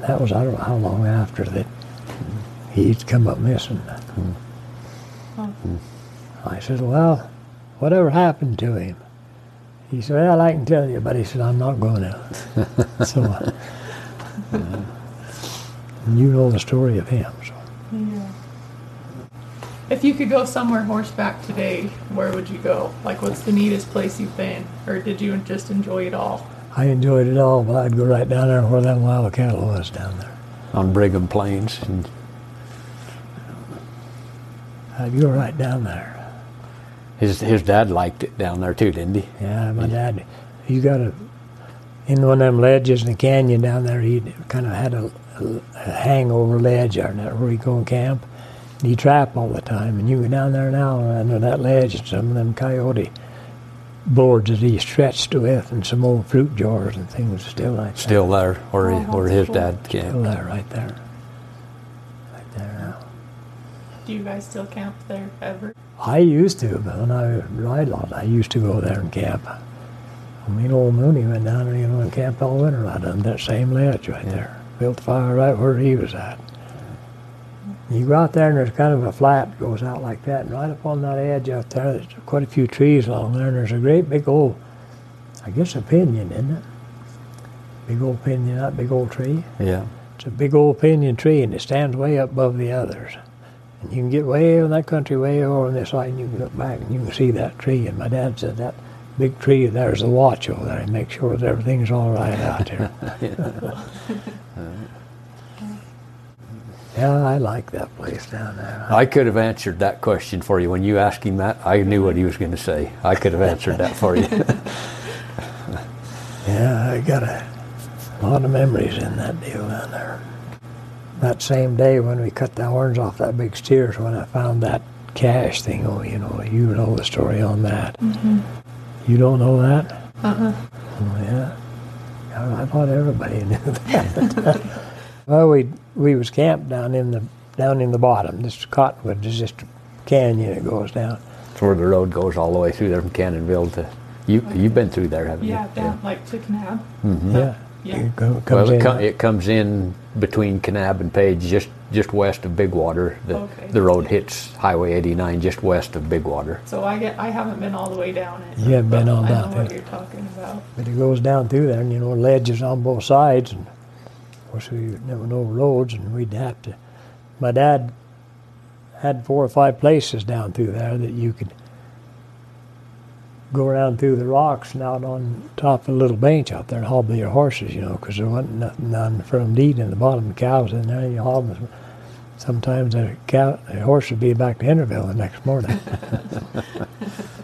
That was I don't know how long after that he'd come up missing. Oh. I said, Well, whatever happened to him? He said, Well, I can tell you, but he said, I'm not going to. so, uh, you know the story of him. So. Yeah. If you could go somewhere horseback today, where would you go? Like, what's the neatest place you've been, or did you just enjoy it all? I enjoyed it all, but I'd go right down there where them wild cattle was down there. on Brigham Plains. And I'd go right down there. his his dad liked it down there too, didn't he? Yeah, my dad, You got a, in one of them ledges in the canyon down there, he kind of had a, a hangover ledge or that where he go and camp. And he trap all the time, and you go down there now under that ledge, and some of them coyote boards that he stretched with, and some old fruit jars and things still like that. Still there, or Oh, he, where his cool. dad Still there, right there. Right there now. Do you guys still camp there ever? I used to, but when I ride a lot, I used to go there and camp. I mean, old Mooney went down there, you know, and camped all winter right on that same ledge right there. Built a fire right where he was at. You go out there and there's kind of a flat goes out like that, and right up on that edge out there, there's quite a few trees along there, and there's a great big old, I guess a pinyon, isn't it? Big old pinyon, that big old tree. Yeah. It's a big old pinyon tree, and it stands way up above the others. And you can get way over in that country, way over on this side, and you can look back and you can see that tree. And my dad said that big tree there's a watch over there and make sure that everything's all right out there. yeah, I like that place down there. I could have answered that question for you when you asked him that. I knew what he was going to say. I could have answered that for you. Yeah, I got a lot of memories in that deal down there. That same day when we cut the horns off that big steer is when I found that cache thing. Oh, you know, you know the story on that. You don't know that? Uh huh. Oh, yeah. I, I thought everybody knew that. well, we we was camped down in the down in the bottom. This cottonwood is just a canyon that goes down. It's where the road goes all the way through there from Cannonville to. You you've been through there, haven't you? Yeah, you? down like to Kanab. Mm-hmm. Yeah. Yeah. It go- comes Well, it, in- com- it comes in between Kanab and Page, just just west of Big Water. The Okay. the road hits Highway 89 just west of Big Water. So I get I haven't been all the way down it. You haven't been but all I down know what there. you're talking about. But it goes down through there, and you know, ledges on both sides, and of course we never no roads, and we'd have to. My dad had four or five places down through there that you could go around through the rocks and out on top of a little bench out there and hobble your horses, you know, because there wasn't nothing none for them to eat in the bottom. The cows in there, you hobble. them. Sometimes a cow, a horse would be back to Henrieville the next morning.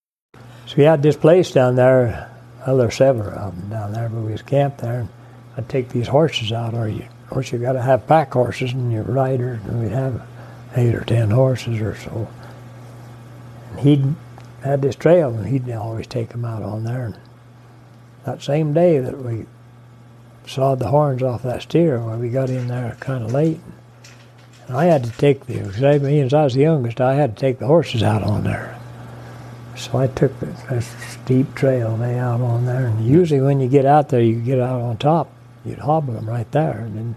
So we had this place down there. Well, there's several of them down there, but we was camped there. I'd take these horses out, or you, of course, you got to have pack horses and your riders, and we'd have eight or ten horses or so. And he'd had this trail, and he'd always take them out on there. And that same day that we sawed the horns off that steer, well, we got in there kind of late. And I had to take the, because I, as I was the youngest, I had to take the horses out on there. So I took this steep trail way out on there, and usually when you get out there, you get out on top, you'd hobble them right there, and then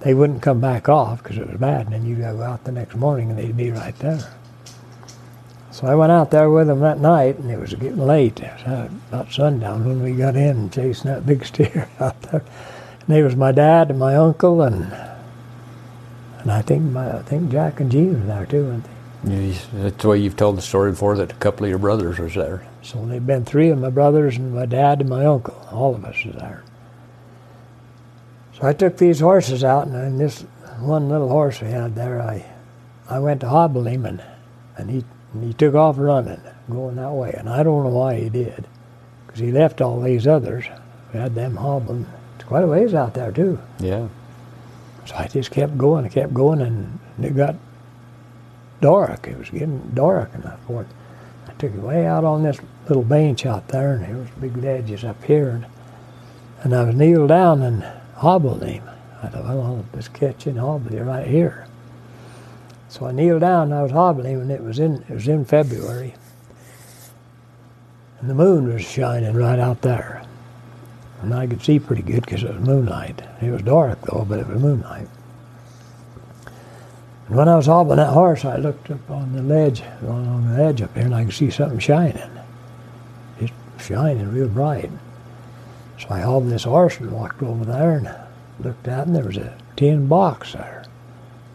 they wouldn't come back off because it was bad, and then you'd go out the next morning and they'd be right there. So I went out there with them that night, and it was getting late. It was uh, about sundown when we got in chasing that big steer out there. And there was my dad and my uncle, and and I think my I think Jack and Gene were there too, weren't they? You- That's the way you've told the story before that a couple of your brothers was there. So they've been three of my brothers and my dad and my uncle. All of us was there. So I took these horses out, and then this one little horse we had there, I, I went to hobble him, and, and he and he took off running, going that way. And I don't know why he did, because he left all these others. We had them hobbling. It's quite a ways out there too. Yeah. So I just kept going, I kept going, and it got dark. It was getting dark, and I thought, I took it way out on this little bench out there, and there was big ledges up here, and, and I was kneeled down and hobbled him. I thought, well, I'll just catch and hobble you right here. So I kneeled down, and I was hobbling him, and it was in it was in February, and the moon was shining right out there, and I could see pretty good because it was moonlight. It was dark though, but it was moonlight. When I was hobbling that horse, I looked up on the ledge, along the edge up here, and I could see something shining. It's shining real bright. So I hobbled this horse and walked over there and looked out, and there was a tin box there.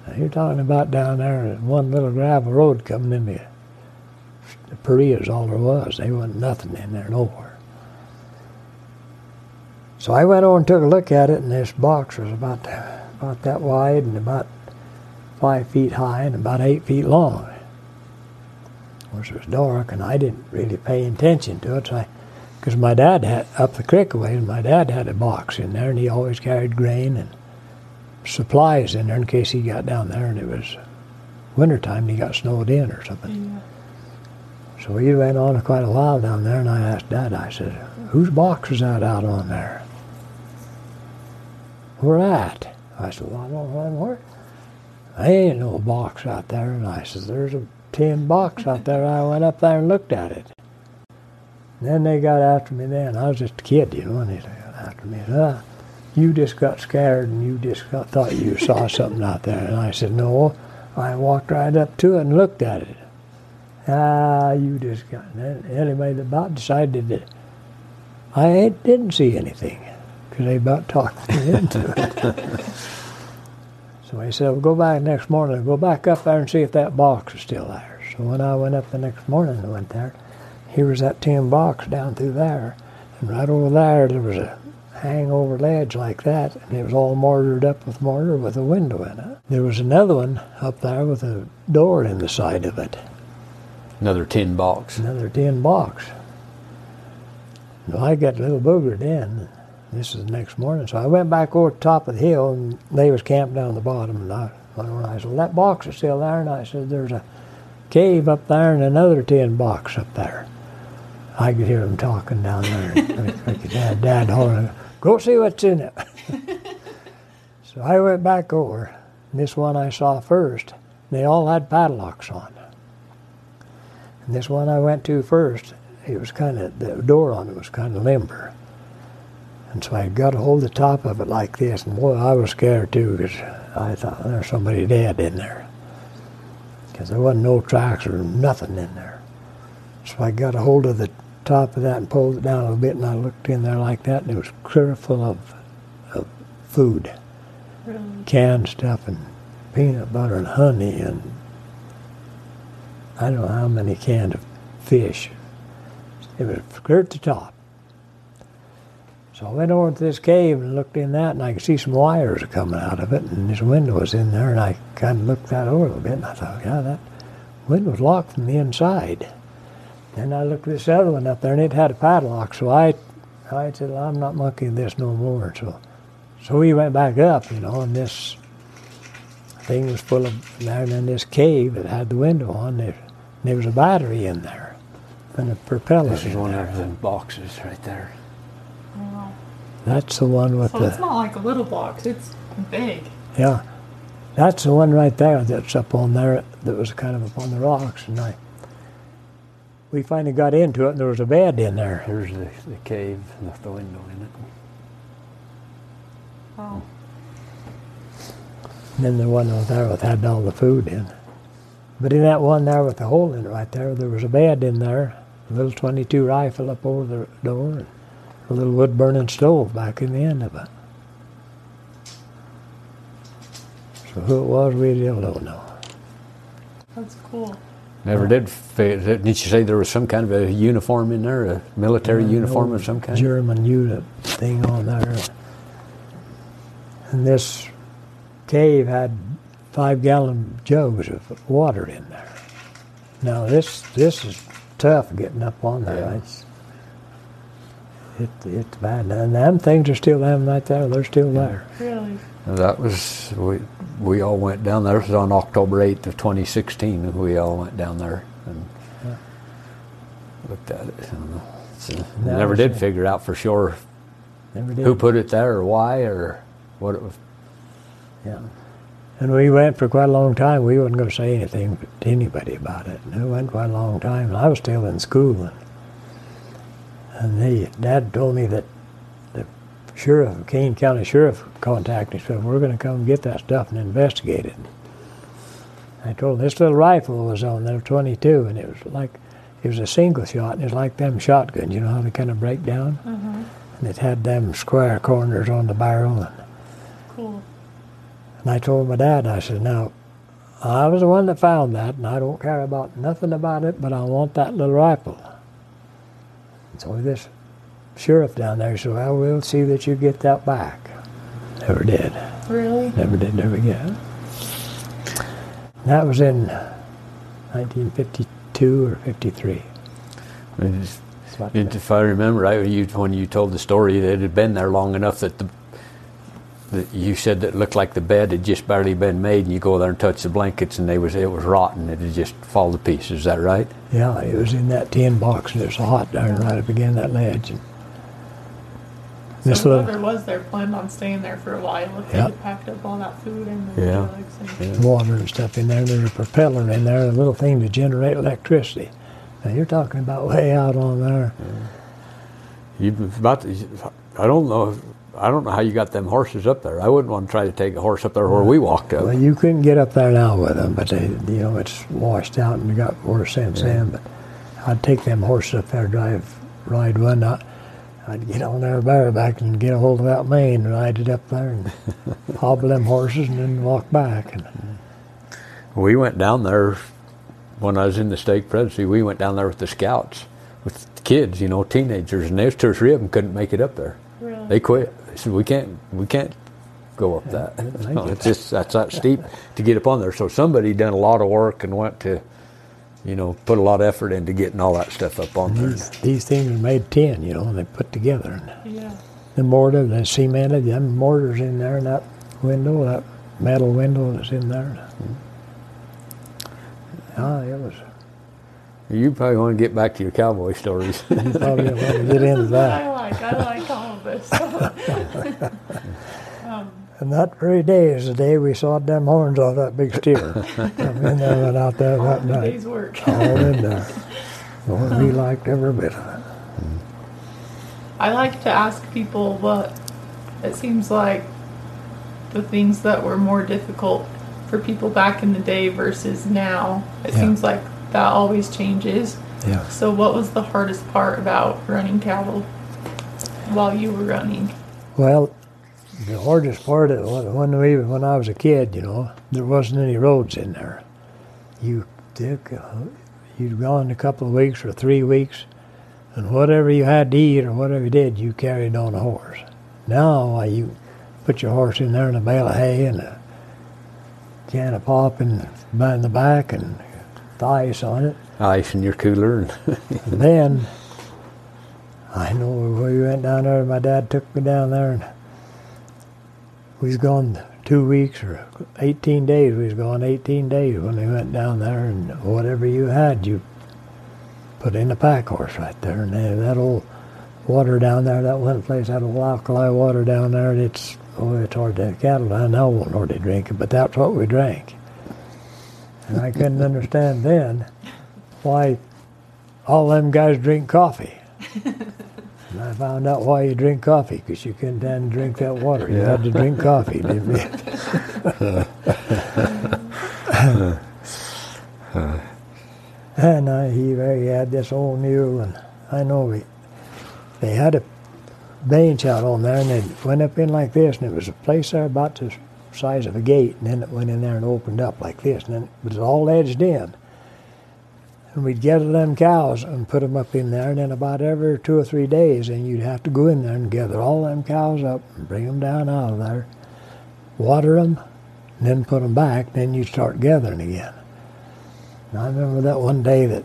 Now you're talking about down there, one little gravel road coming in the, the Paria's all there was. There wasn't nothing in there nowhere. So I went over and took a look at it, and this box was about about that wide and about five feet high and about eight feet long. Of course, it was dark, and I didn't really pay attention to it, so I, because my dad had up the creek away, and my dad had a box in there, and he always carried grain and supplies in there in case he got down there and it was wintertime and he got snowed in or something. Yeah. So we went on quite a while down there, and I asked Dad, I said, whose box is that out on there? Where at? I said, well, I don't know where. There ain't no box out there. And I said, there's a tin box out there. I went up there and looked at it. And then they got after me then. I was just a kid, you know, and they got after me. Uh, you just got scared and you just got, thought you saw something out there. And I said, no. I walked right up to it and looked at it. Ah, you just got. And anyway, they about decided that I ain't, didn't see anything because they about talked me into it. so he said, well, go back next morning. Go back up there and see if that box is still there. So when I went up the next morning and went there, here was that tin box down through there. And right over there, there was a hangover ledge like that, and it was all mortared up with mortar with a window in it. There was another one up there with a door in the side of it, Another tin box. another tin box. Well, I got a little boogered in. This is the next morning, so I went back over the top of the hill, and they was camped down the bottom. And I, and I said, "Well, that box is still there," and I said, "There's a cave up there and another tin box up there." I could hear them talking down there. And I, I could hear Dad hollering, "Go see what's in it." so I went back over. And this one I saw first. They all had padlocks on. And this one I went to first, it was kind of the door on it was kind of limber. And so I got a hold of the top of it like this, and boy, I was scared too because I thought there's somebody dead in there. Because there wasn't no tracks or nothing in there. So I got a hold of the top of that and pulled it down a little bit, and I looked in there like that, and it was clear full of, of food, Really? canned stuff, and peanut butter and honey, and I don't know how many cans of fish. It was clear at the top. So I went over to this cave and looked in that, and I could see some wires coming out of it, and this window was in there, and I kind of looked that over a little bit, and I thought, yeah, that window was locked from the inside. Then I looked at this other one up there, and it had a padlock, so I, I said, well, I'm not monkeying this no more. So, so we went back up, you know, and this thing was full of and then this cave that had the window on there, there was a battery in there, and a propeller. This is one there. of the boxes right there. That's the one with So the it's not like a little box. It's big. Yeah, that's the one right there that's up on there that was kind of up on the rocks. And I, we finally got into it, and there was a bed in there. Here's the, the cave with the window in it. Wow. And then the one over there with had all the food in. But in that one there with the hole in it right there, there was a bed in there, a little 22 rifle up over the door, a little wood burning stove back in the end of it. So who it was, we still don't know. That's cool. Never did. fi- Didn't you say there was some kind of a uniform in there, a military uniform of some kind? German unit thing on there. And this cave had five gallon jugs of water in there. Now this this is tough getting up on there. Yeah. It's it, it's bad. And them things are still them right there. They're still there. Really? That was we. We all went down there. It was on October eighth of 2016. We all went down there and looked at it. And so uh, That never was did it. figure out for sure Never did. who put it there or why or what it was. Yeah. And we went for quite a long time. We wasn't going to say anything to anybody about it. And it went quite a long time. And I was still in school. And, and the dad told me that the sheriff, Kane County Sheriff, contacted me. Said, we're going to come get that stuff and investigate it. I told him this little rifle was on there, 22, and it was like, it was a single shot, and it was like them shotguns. You know how they kind of break down? Mm-hmm. And it had them square corners on the barrel. And Cool. and I told my dad, I said, now, I was the one that found that, and I don't care about nothing about it, but I want that little rifle. And so this sheriff down there said, well, we'll see that you get that back. Never did. Really? Never did, never get. That was in 1952 or 53. And it's- That's what- And if I remember right, you, when you told the story, that it had been there long enough that the that you said that it looked like the bed had just barely been made, and you go there and touch the blankets, and they was it was rotten. It had just fall to pieces. Is that right? Yeah, it was in that tin box, and it was hot down right up against that ledge. And this so little whoever was there planned on staying there for a while if they had packed up all that food and the Yeah. drugs and water and stuff in there. There's a propeller in there, a little thing to generate electricity. Now you're talking about way out on there. You about to, I don't know. I don't know how you got them horses up there. I wouldn't want to try to take a horse up there where we walked up. Well, you couldn't get up there now with them, but they, you know, it's washed out and got worse since then. But I'd take them horses up there, drive, ride one. I, I'd get on there bareback and get a hold of that mane and ride it up there and hobble them horses and then walk back. And We went down there when I was in the state presidency. We went down there with the scouts, with the kids, you know, teenagers, and there's two or three of them couldn't make it up there. really They quit. They said we can't we can't go up that. No, it's just that's that steep to get up on there. So somebody done a lot of work and went to, you know, put a lot of effort into getting all that stuff up on there. These, these things are made tin, you know, and they put together. And Yeah. the mortar, the cemented, them mortars in there, and that window, that metal window that's in there. Ah, it was. You probably want to get back to your cowboy stories. Probably want to get into I that. like. I like all of this. Um, and that very day is the day we sawed them horns off that big steer. Come in there and out there that the night. day's work. All in there. Boy, we liked every bit of it. I like to ask people what it seems like the things that were more difficult for people back in the day versus now. It Yeah. seems like that always changes. Yeah. So, what was the hardest part about running cattle while you were running? Well, the hardest part of it, when we when I was a kid, you know, there wasn't any roads in there. You took, you'd gone a couple of weeks or three weeks, and whatever you had to eat or whatever you did, you carried on a horse. Now, why, you put your horse in there in a bale of hay and a can of pop in, in the back and the ice on it. Ice in your cooler and And then I know we went down there. My dad took me down there, and we was gone two weeks or 18 days. We was gone 18 days when we went down there, and whatever you had, you put in a pack horse right there. And that old water down there, that one place, that old alkali water down there, and it's oh, it's hard to cattle down now won't hardly drink it, but that's what we drank. And I couldn't understand then why all them guys drink coffee. and I found out why you drink coffee, because you couldn't then drink that water. You had to drink coffee, didn't you? and uh, he, he had this old mule, and I know we, they had a bench out on there, and they went up in like this, and it was a place there about the size of a gate, and then it went in there and opened up like this, and then it was all edged in. And we'd gather them cows and put them up in there, and then about every two or three days, and you'd have to go in there and gather all them cows up and bring them down out of there, water them, and then put them back. Then you'd start gathering again. And I remember that one day that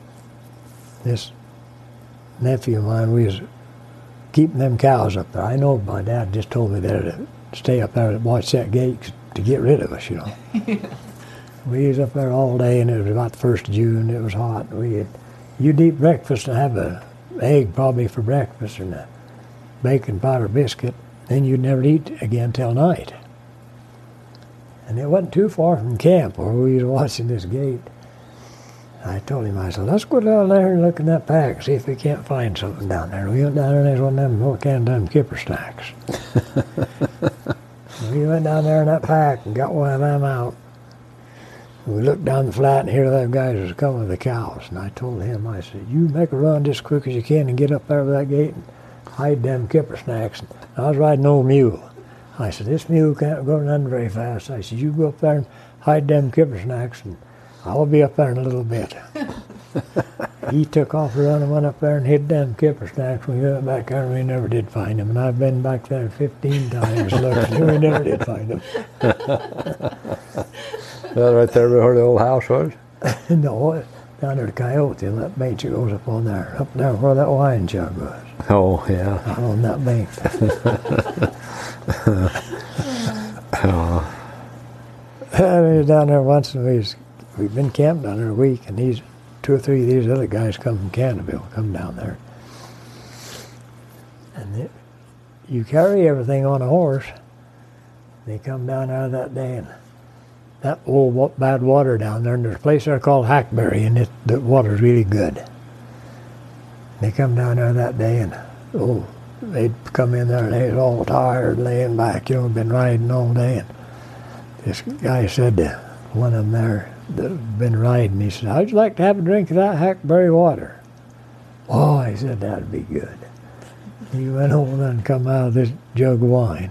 this nephew of mine, we was keeping them cows up there. I know my dad just told me there to stay up there and watch that gate to get rid of us, you know. We was up there all day, and it was about the first of June. It was hot. We had, you'd eat breakfast and have a egg probably for breakfast and a bacon powder biscuit. Then you'd never eat again till night. And it wasn't too far from camp where we was watching this gate. I told him, I said, let's go down there and look in that pack, see if we can't find something down there. We went down there and there's one of them more can them kipper snacks. we went down there in that pack and got one of them out. We looked down the flat and here them guys was coming with the cows. And I told him, I said, you make a run just quick as you can and get up there with that gate and hide them kipper snacks. And I was riding an old mule. I said, this mule can't go none very fast. I said, you go up there and hide them kipper snacks and I'll be up there in a little bit. he took off running and went up there and hid down kipper snacks. We went back there and we never did find him. And I've been back there 15 times looking and we never did find him. that right there where the old house was. no, down there the Coyote, and that bench that goes up on there, up there where that wine jug was, Oh yeah. out on that bank. And we was down there once, and we was, we've been camped down there a week, and these two or three of these other guys come from Cannonville, come down there. And you carry everything on a horse. They come down there that day, and that old bad water down there, and there's a place there called Hackberry, and it, the water's really good. They come down there that day, and oh, they'd come in there and they was all tired, laying back, you know, been riding all day. And this guy said to one of them there that had been riding, he said, How'd you like to have a drink of that hackberry water? Oh, he said, that'd be good. He went over and come out of this jug of wine.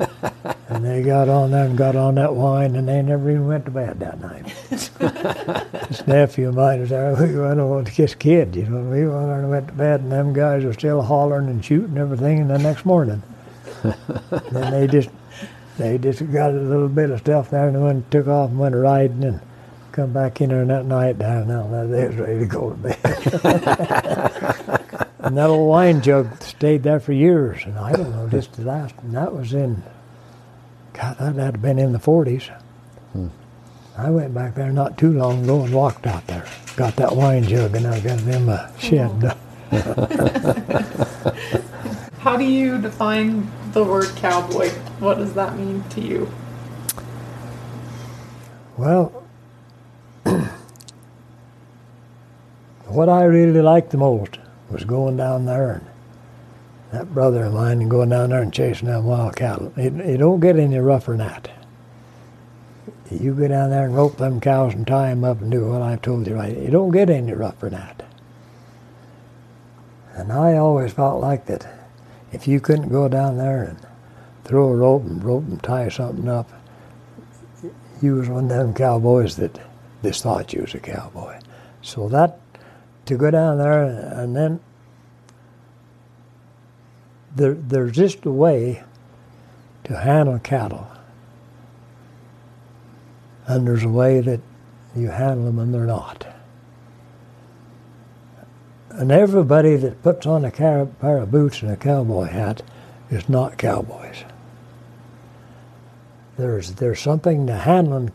and and they got on there and got on that wine, and they never even went to bed that night. this nephew of mine was there. We went on to kiss kids, you know. We went and went to bed, and them guys were still hollering and shooting everything. And the next morning, then they just they just got a little bit of stuff there, and went took off and went riding and come back in there that night down now they was ready to go to bed. and that old wine jug stayed there for years, and I don't know, just the last, and that was in, God, that had to been in the 40s. Hmm. I went back there not too long ago and walked out there, got that wine jug, and I got them a shed. How do you define the word cowboy? What does that mean to you? Well, what I really liked the most was going down there and that brother of mine and going down there and chasing them wild cattle. It, it don't get any rougher than that. You go down there and rope them cows and tie them up and do what I've told you right. It don't get any rougher than that. And I always felt like that if you couldn't go down there and throw a rope and rope and tie something up, you was one of them cowboys that just thought you was a cowboy. So that to go down there and then there, there's just a way to handle cattle. And there's a way that you handle them and they're not. And everybody that puts on a pair of boots and a cowboy hat is not cowboys. There's, there's something to handling,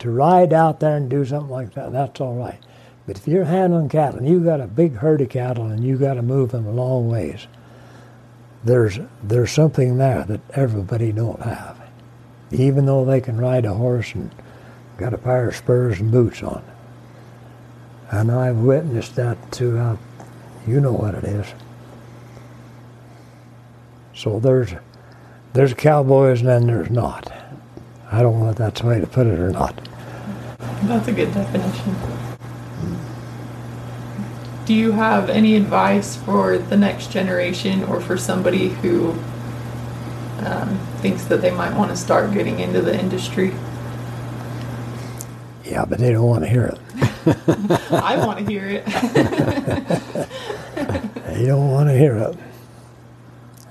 to ride out there and do something like that, that's all right. But if you're handling cattle and you've got a big herd of cattle and you've got to move them a long ways, there's there's something there that everybody don't have, even though they can ride a horse and got a pair of spurs and boots on. And I've witnessed that throughout. You know what it is. So there's there's cowboys and then there's not. I don't know if that's the way to put it or not. That's a good definition. Do you have any advice for the next generation or for somebody who um, thinks that they might want to start getting into the industry? Yeah, but they don't want to hear it. I want to hear it. they don't want to hear it.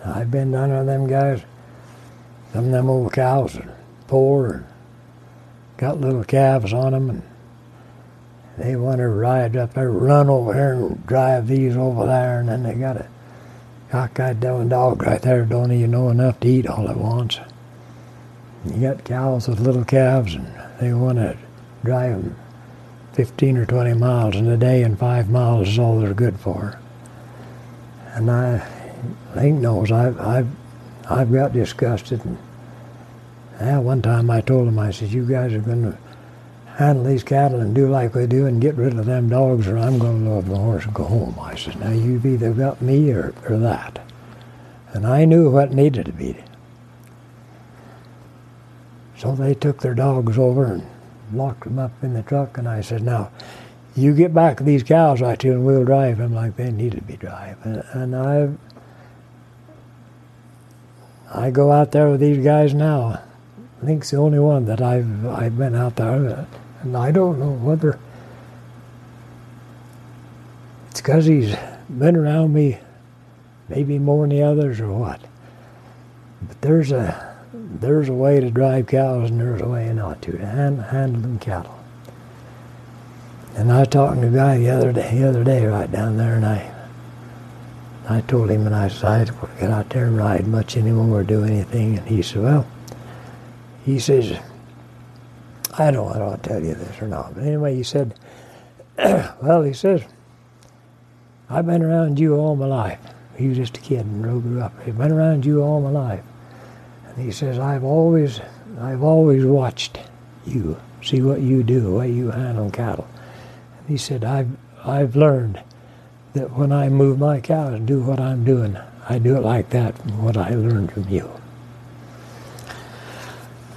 I've been down on them guys. Some of them old cows are poor and got little calves on them and they want to ride up there, run over here and drive these over there, and then they got a cockeyed down dog right there, don't even know enough to eat all at once. You got cows with little calves, and they want to them 15 or 20 miles in a day, and five miles is all they're good for. And I, Link knows, I've, I've, I've got disgusted. And, yeah, one time I told him, I said, you guys are going to handle these cattle and do like we do and get rid of them dogs or I'm going to load the horse and go home. I said, now you've either got me or, or that. And I knew what needed to be. So they took their dogs over and locked them up in the truck and I said, now you get back these cows right here and we'll drive them like they need to be drive. And, and I I go out there with these guys now. Link's the only one that I've I've been out there and I don't know whether it's because he's been around me maybe more than the others or what. But there's a there's a way to drive cows and there's a way not to, to hand, handling cattle. And I was talking to a guy the other day, the other day right down there, and I I told him, and I said, I don't get out there and ride much anymore or do anything. And he said, well, he says, I don't know if I'll tell you this or not. But anyway, he said, well, he says, I've been around you all my life. He was just a kid and grew up. I've been around you all my life. He says, I've always, I've always watched you, see what you do, the way you handle cattle. And he said, I've, I've learned that when I move my cows and do what I'm doing, I do it like that from what I learned from you.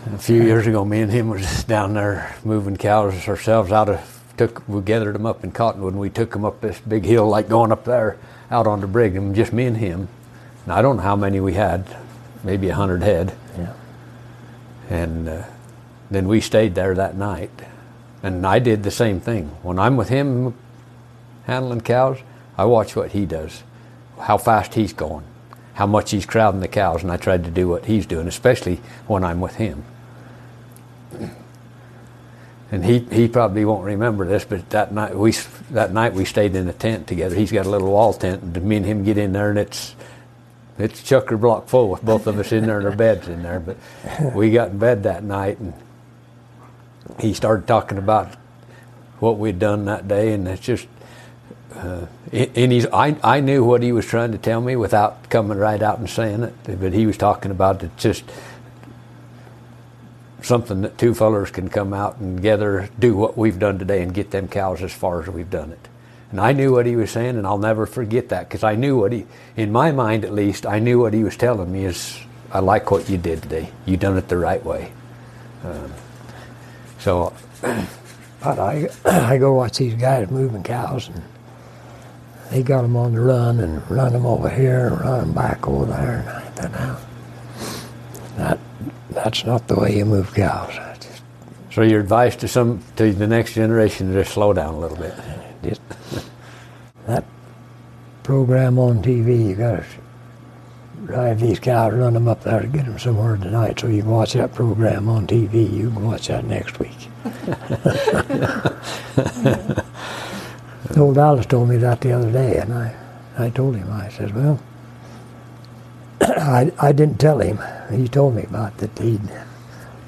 A few years ago, me and him was down there moving cows ourselves out of. Took we gathered them up in Cottonwood, and we took them up this big hill, like going up there, out on the Brigham, just me and him. And I don't know how many we had, maybe a hundred head. Yeah. And uh, then we stayed there that night. And I did the same thing. When I'm with him handling cows, I watch what he does, how fast he's going, how much he's crowding the cows, and I tried to do what he's doing, especially when I'm with him. And he, he probably won't remember this, but that night we that night we stayed in a tent together. He's got a little wall tent, and me and him get in there, and it's it's chucker block full with both of us in there and our beds in there. But we got in bed that night, and he started talking about what we'd done that day, and it's just. Uh, and he's, I, I knew what he was trying to tell me without coming right out and saying it, but he was talking about it just something that two fellers can come out and together do what we've done today and get them cows as far as we've done it. And I knew what he was saying, and I'll never forget that because I knew what he, in my mind at least, I knew what he was telling me is, I like what you did today. You done it the right way. Um, so, but I, I go watch these guys moving cows, and they got them on the run and run them over here and run them back over there. And I thought, now, that that's not the way you move cows. Just, so your advice to some to the next generation is slow down a little bit. Just, that program on TV, you got to drive these cows, run them up there to get them somewhere tonight, so you can watch that program on TV. You can watch that next week. Old Alice told me that the other day, and I, I told him, I said, well, I, I didn't tell him. He told me about that he'd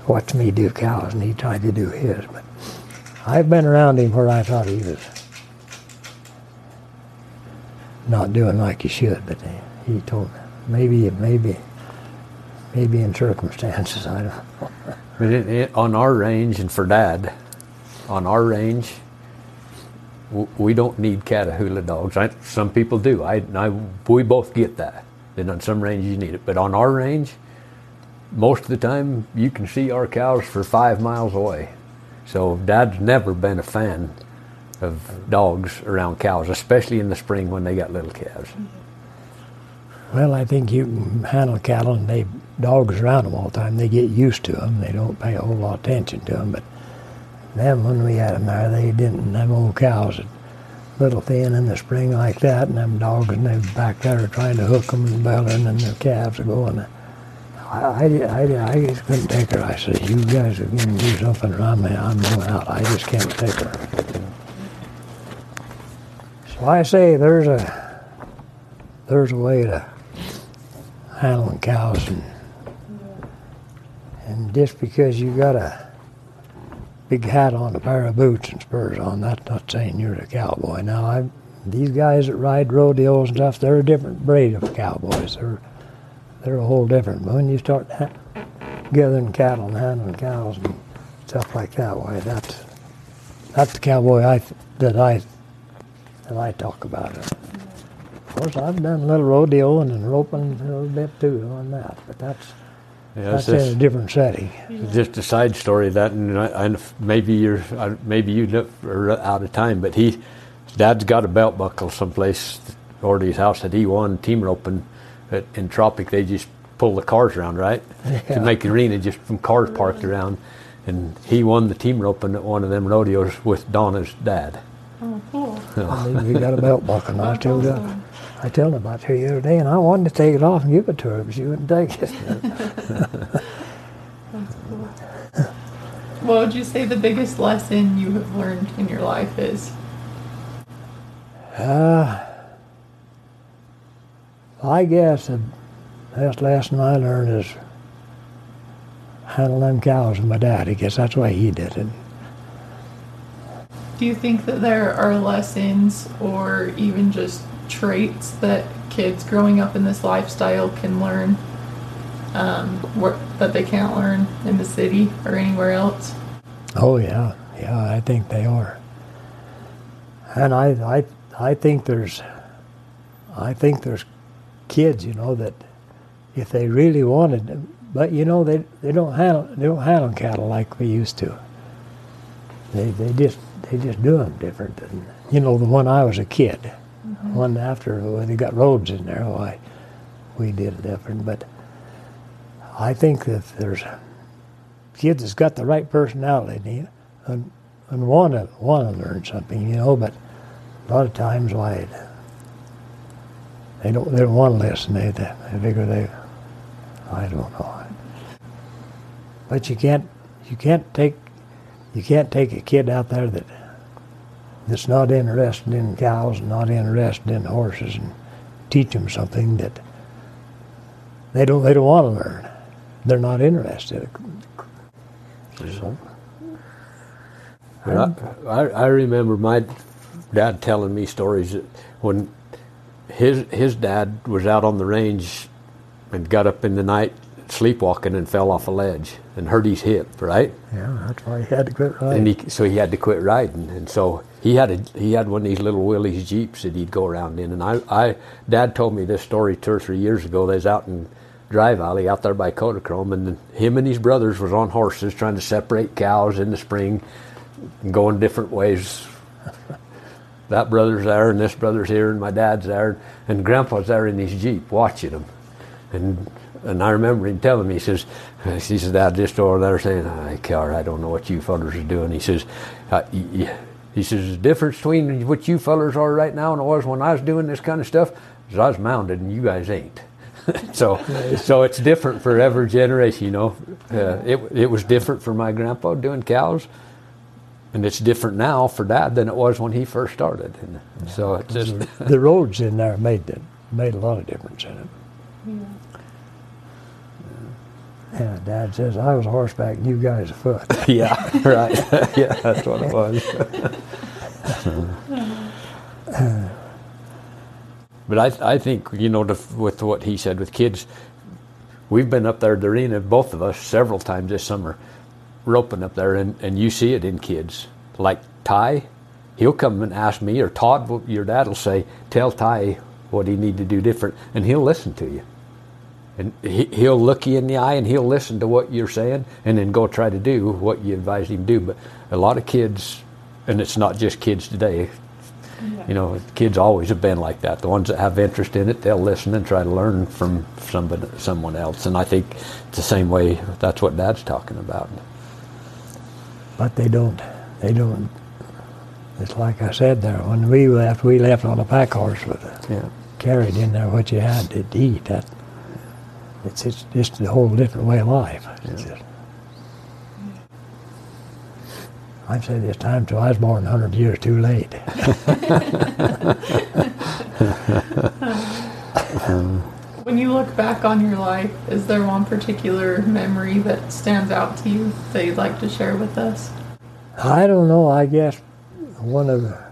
watch me do cows and he tried to do his. But I've been around him where I thought he was not doing like he should. But he told me maybe maybe maybe in circumstances I don't. know. but it, it, on our range and for Dad, on our range, we don't need Catahoula dogs. I, some people do. I, I we both get that. Then on some ranges you need it. But on our range, most of the time you can see our cows for five miles away. So Dad's never been a fan of dogs around cows, especially in the spring when they got little calves. Well, I think you can handle cattle and they dogs around them all the time. They get used to them. They don't pay a whole lot of attention to them. But them, when we had them there, they didn't. Them old cows a little thin in the spring like that, and them dogs and they back there trying to hook them and bellering, and the calves are going. I, I, I, I just couldn't take her. I said, you guys are going to do something around me. I'm going out. I just can't take her. So I say there's a there's a way to handling cows and and just because you got a big hat on, a pair of boots and spurs on. That's not saying you're a cowboy. Now, I, these guys that ride rodeos and stuff, they're a different breed of cowboys. They're they're a whole different. But when you start gathering cattle and handling cows and stuff like that, why that's that's the cowboy I that I that I talk about. It. Of course, I've done a little rodeo and roping a little bit too on that, but that's yeah, that's in a different setting. Just a side story that, and I, maybe you're maybe you are out of time, but he, Dad's got a belt buckle someplace over his house that he won team roping at, in Tropic. They just pull the cars around, right? Yeah. To make the arena just from cars parked around, and he won the team roping at one of them rodeos with Donna's dad. Oh, cool! he got a belt buckle. I still got. I told her about her the other day, and I wanted to take it off and give it to her, but she wouldn't take it. That's cool. What would you say the biggest lesson you have learned in your life is? Uh, I guess the best lesson I learned is handling them cows with my dad. I guess that's why he did it. Do you think that there are lessons or even just traits that kids growing up in this lifestyle can learn um, that they can't learn in the city or anywhere else? Oh yeah, yeah, I think they are. And I, I, I think there's, I think there's kids, you know, that if they really wanted, but you know, they, they don't handle they don't handle cattle like we used to. They they just they just do them different than you know the when I was a kid. Mm-hmm. One after when they got roads in there, why we did it different. But I think that there's kids that's got the right personality, and and want to want to learn something, you know. But a lot of times, why they don't they don't want to listen. They they figure they I don't know. But you can't you can't take you can't take a kid out there that that's not interested in cows and not interested in horses and teach them something that they don't they don't want to learn. They're not interested. So, I, I, I remember my dad telling me stories that when his his dad was out on the range and got up in the night sleepwalking and fell off a ledge and hurt his hip, right? yeah, that's why he had to quit riding. And he, so he had to quit riding, and so he had a he had one of these little Willys jeeps that he'd go around in. And I, I Dad told me this story two or three years ago. They was out in Dry Valley, out there by Kodachrome, and him and his brothers was on horses trying to separate cows in the spring, going different ways. that brother's there, and this brother's here, and my dad's there, and Grandpa's there in his jeep watching them. And and I remember him telling me, he says, he says, Dad, just over there saying, I car, I don't know what you fellers are doing. He says, uh, y- y- he says, the difference between what you fellers are right now and it was when I was doing this kind of stuff is I was mounted and you guys ain't. so, so it's different for every generation, you know. Uh, it, it was different for my grandpa doing cows, and it's different now for Dad than it was when he first started. And so it's just, the roads in there made the, made a lot of difference in it. Yeah, Dad says I was horseback and you guys afoot. yeah, right. yeah, that's what it was. but I, I think you know, to, with what he said with kids, we've been up there at the arena, both of us, several times this summer, roping up there, and, and you see it in kids. Like Ty, he'll come and ask me, or Todd, your dad will say, "Tell Ty what he need to do different," and he'll listen to you. And he, he'll look you in the eye and he'll listen to what you're saying and then go try to do what you advise him to do. But a lot of kids, and it's not just kids today, you know, kids always have been like that. The ones that have interest in it, they'll listen and try to learn from somebody, someone else. And I think it's the same way. That's what Dad's talking about. But they don't, they don't. It's like I said there, when we left, we left on a pack horse with Yeah. carried in there what you had to eat. That it's it's just a whole different way of life. It's just- I've said this time till I was born 100 years too late. When you look back on your life, is there one particular memory that stands out to you that you'd like to share with us? I don't know. I guess one of the,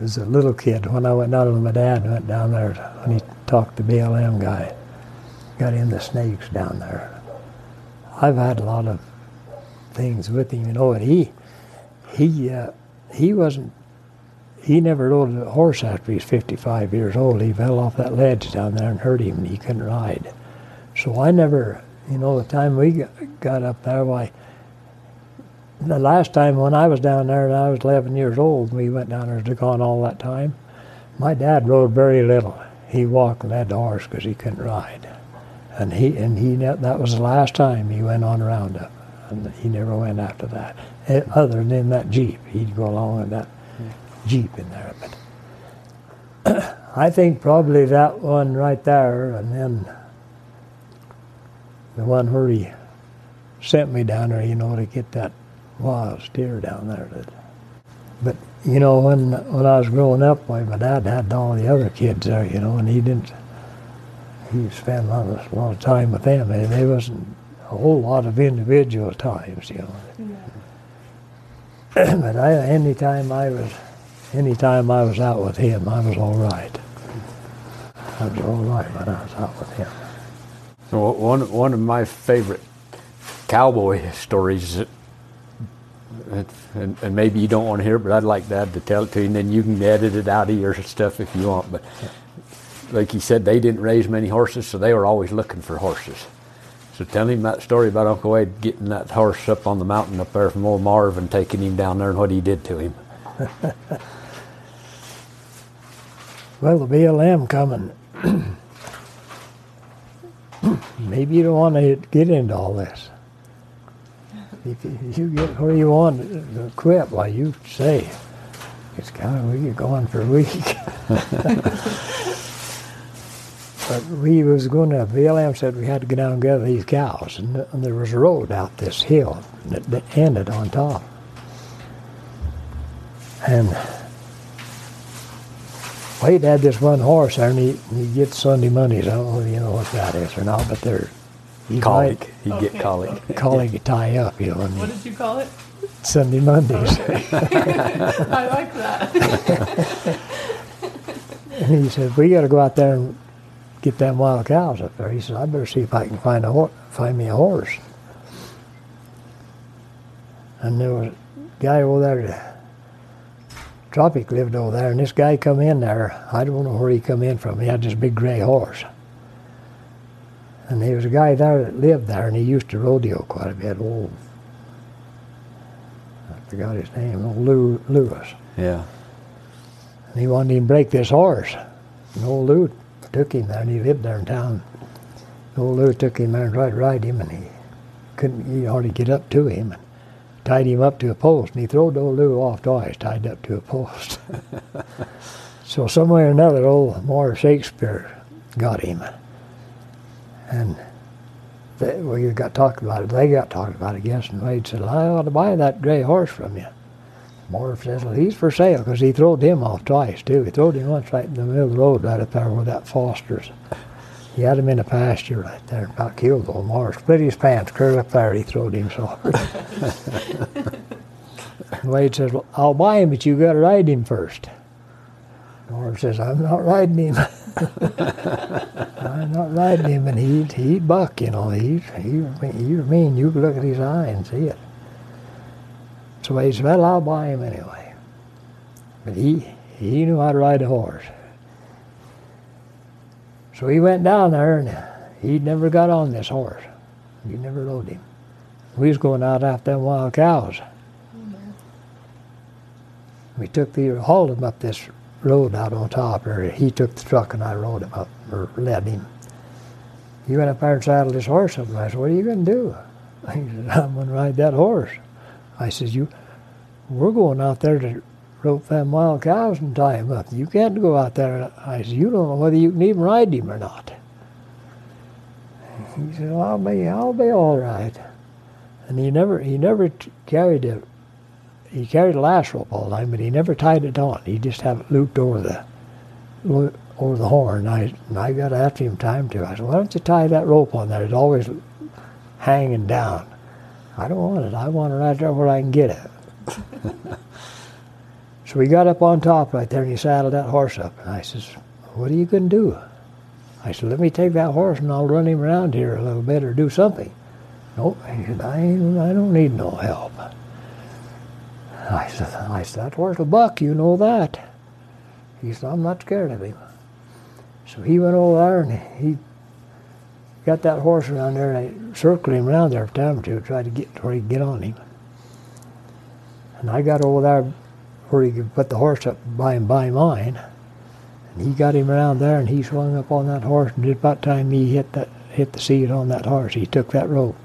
as a little kid when I went down with my dad went down there when he talked to BLM guy, got in the snakes down there. I've had a lot of things with him, you know, and he he uh, he wasn't he never rode a horse after he's 55 years old. He fell off that ledge down there and hurt him, and he couldn't ride. So I never, you know, the time we got, got up there, why, the last time when I was down there and I was 11 years old, we went down there to gone all that time. My dad rode very little. He walked and led the horse because he couldn't ride, and he and he that was the last time he went on roundup, and he never went after that. Eh, Other than that jeep, he'd go along with that jeep in there. But I think probably that one right there, and then the one where he sent me down there, you know, to get that wild steer down there. That, but you know, when when I was growing up, my dad had all the other kids there, you know, and he didn't. He spent a lot of, a lot of time with them, and there wasn't a whole lot of individual times, you know. but I, any time I was, any time I was out with him, I was all right. I was all right when I was out with him. Well, One one of my favorite cowboy stories, that- and, and maybe you don't want to hear it, but I'd like Dad to tell it to you, and then you can edit it out of your stuff if you want. But like he said, they didn't raise many horses, so they were always looking for horses. So tell him that story about Uncle Wade getting that horse up on the mountain up there from old Marv and taking him down there and what he did to him. Well, the BLM coming. Maybe you don't want to get into all this. if you, get where you want to quit, why you say, it's kind of we get going for a week. but we was going to, BLM said we had to go down and gather these cows, and, and there was a road out this hill that, that ended on top. And Wade had this one horse there, and he, he gets Sunday Mondays. I don't know if you know what that is or not, but they're he's Colic. You Okay, get colic. okay. Calling it tie up, you know, What and did you call it? Sunday Mondays. I like that. And he said, "We got to go out there and get them wild cows up there." He said, "I better see if I can find a hor- find me a horse." And there was a guy over there. Tropic lived over there, and this guy come in there. I don't know where he come in from. He had this big gray horse. And there was a guy there that lived there, and he used to rodeo quite a bit. Old, I forgot his name. Old Lou, Lewis. Yeah. And he wanted him to break this horse. And old Lou took him there, and he lived there in town. Old Lou took him there and tried to ride him, and he couldn't he hardly get up to him. And tied him up to a post, and he throwed old Lou off twice, tied up to a post. so some way or another, old Morris Shakespeare got him. And they, you got talking about it. They got talking about it, I guess, and Wade said, I ought to buy that gray horse from you. Morris says, well, he's for sale because he throwed him off twice, too. He throwed him once right in the middle of the road right up there where that Foster's. He had him in a pasture right there, about killed old Morris. Split his pants, curled up there, he throwed him so hard. Wade says, well, I'll buy him, but you got to ride him first. Morris says, I'm not riding him. I'm not riding him, and he'd, he'd buck, you know. He'd, he, mean. You could look at his eye and see it. So he said, well, I'll buy him anyway. But he, he knew how to ride a horse. So he went down there, and he'd never got on this horse. He never rode him. We was going out after them wild cows. We took the, hauled him up this road out on top there. He took the truck and I rode him up, or led him. He went up there and saddled his horse up, and I said, what are you going to do? He said, I'm going to ride that horse. I said, you, we're going out there to rope them wild cows and tie him up. You can't go out there. I said, you don't know whether you can even ride him or not. He said, I'll be, I'll be all right. And he never, he never t- carried a, he carried a lash rope all the time, but he never tied it on. He just had it looped over the, over the horn. I, and I got after him time to. I said, why don't you tie that rope on there? It's always hanging down. I don't want it. I want it right there where I can get it. so we got up on top right there and he saddled that horse up. And I says, what are you going to do? I said, let me take that horse and I'll run him around here a little bit or do something. Nope. He said, I, I don't need no help. I said, I said, that horse will buck, you know that. He said, I'm not scared of him. So he went over there and he got that horse around there and I circled him around there for time or two, tried to get where he could get on him. And I got over there where he could put the horse up by and by mine. And he got him around there and he swung up on that horse and just about time he hit that hit the seat on that horse, he took that rope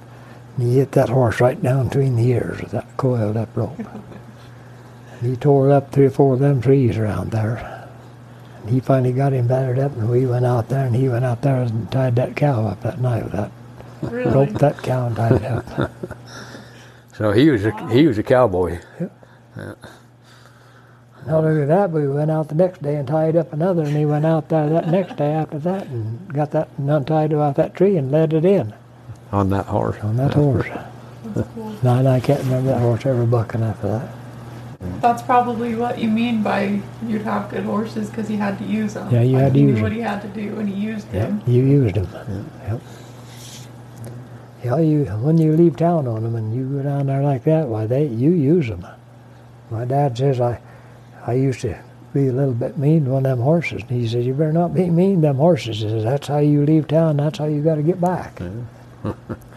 and he hit that horse right down between the ears with that coiled up rope. and he tore up three or four of them trees around there. And he finally got him battered up and we went out there and he went out there and tied that cow up that night with that Really? roped that cow and tied it up. So he was a he was a cowboy. Not only that, but we went out the next day and tied up another, and he went out there that next day after that and got that and untied it off that tree and led it in on that horse. on that horse. That's cool. No, and I can't remember that horse ever bucking after that. That's probably what you mean by you'd have good horses because he had to use them. Yeah, you Like, had to he use what he had to do, and he used Yep, them. you used them. Yep. Yeah, you when you leave town on them and you go down there like that, why they you use them. My dad says I, I used to be a little bit mean to one of them horses, and he says you better not be mean to them horses. He says that's how you leave town. That's how you got to get back.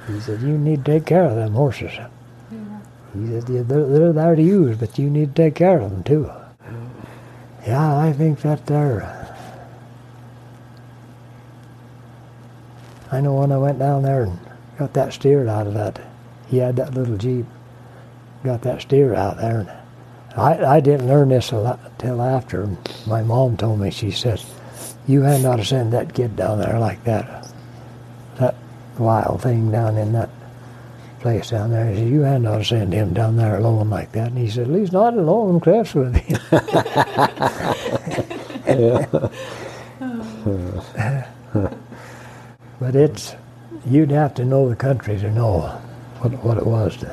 he said you need to take care of them horses. He said "Yeah, they're, they're there to use, but you need to take care of them too. Yeah, I think that they're. Uh, I know when I went down there and got that steer out of that he had that little jeep, got that steer out there. And I I didn't learn this until after my mom told me. She said, "You had not to send that kid down there like that, that wild thing down in that place down there. He said, you had not send him down there alone like that. And he said, at least not alone, Chris, with him. but it's, you'd have to know the country to know what, what it was, to,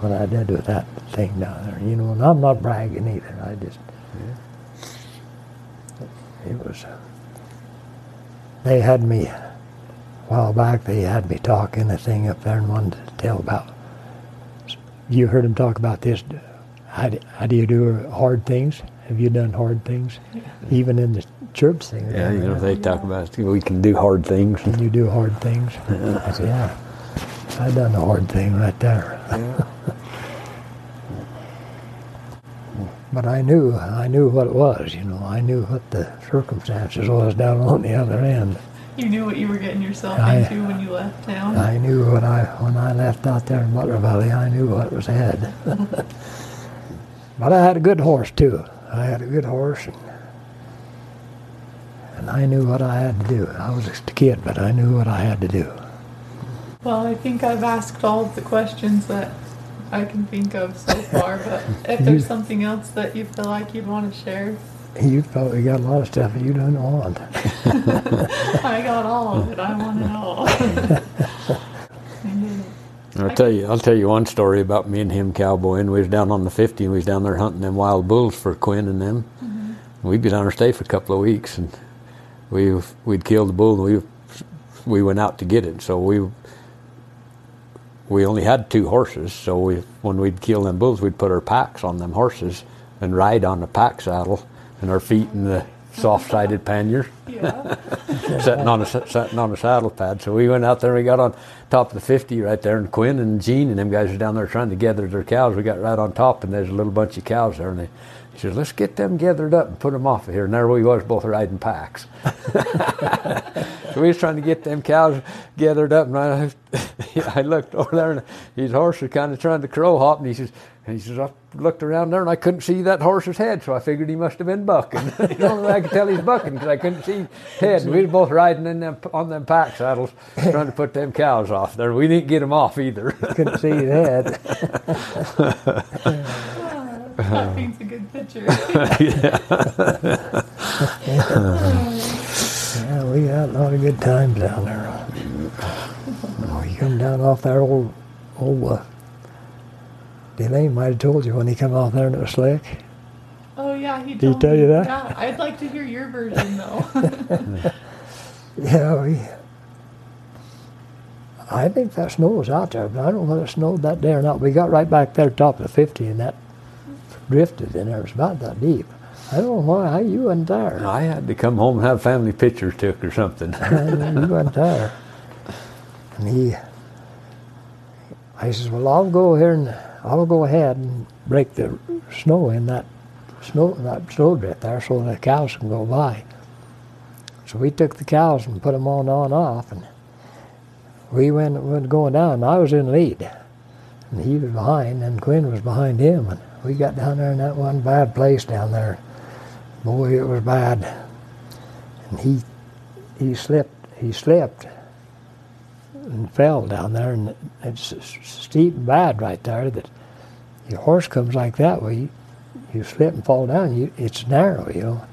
what I did with that thing down there. You know, and I'm not bragging either. I just, it was, they had me, while back, they had me talking a thing up there and wanted to tell about, you heard them talk about this, how do, how do you do hard things? Have you done hard things? Even in the church thing. Yeah, you know, they talk about we can do hard things. Can you do hard things? I said, yeah. I done a hard thing right there. but I knew, I knew what it was. You know, I knew what the circumstances was down on the other end. You knew what you were getting yourself I- into when you left town. I knew what I when I left out there in Butler Valley. I knew what was ahead. but I had a good horse too. I had a good horse, and, and I knew what I had to do. I was just a kid, but I knew what I had to do. Well, I think I've asked all of the questions that I can think of so far, but if there's something else that you feel like you'd want to share, You probably got a lot of stuff you don't want. I got all of it. I want it all. I'll tell you, I'll tell you one story about me and him cowboying. We was down on the 50 and we was down there hunting them wild bulls for Quinn and them. Mm-hmm. We'd be down there stay for a couple of weeks and we we'd kill the bull and we we went out to get it. So we we only had two horses. So we when we'd kill them bulls, we'd put our packs on them horses and ride on the pack saddle and our feet in the soft-sided panniers sitting on a sitting on a saddle pad. So we went out there. and We got on top of the fifty right there, and Quinn and Gene and them guys were down there trying to gather their cows. We got right on top, and there's a little bunch of cows there, and they. He says, "Let's get them gathered up and put them off of here." And there we was, both riding packs. so we was trying to get them cows gathered up, and I, I looked over there, and his horse was kind of trying to crow hop, and he says, and he says, I looked around there, and I couldn't see that horse's head, so I figured he must have been bucking. you know, I could tell he's bucking because I couldn't see his head. And we were both riding in them on them pack saddles, trying to put them cows off there. We didn't get them off either. Couldn't see his head. That paints a good picture. Yeah, yeah, we had a lot of good times down there. Oh, you come down off that old, old, uh, Delane might have told you when he come off there and it was slick. oh yeah, he he tell me. you that? Yeah, I'd like to hear your version though. Yeah, we. I think that snow was out there, but I don't know whether it snowed that day or not. We got right back there top of the 50 and that drifted in there. It was about that deep. I don't know why you wasn't there. I had to come home and have family pictures took or something. you wasn't there. And he, I says, well, I'll go here and I'll go ahead and break the snow in that snow that snowdrift there so the cows can go by. So we took the cows and put them on on off, and we went went going down. I was in lead, and he was behind, and Quinn was behind him, and we got down there in that one bad place down there. Boy, it was bad. And he he slipped he slipped and fell down there, and it's steep and bad right there. That your horse comes like that way, you, you slip and fall down. You, it's narrow, you know.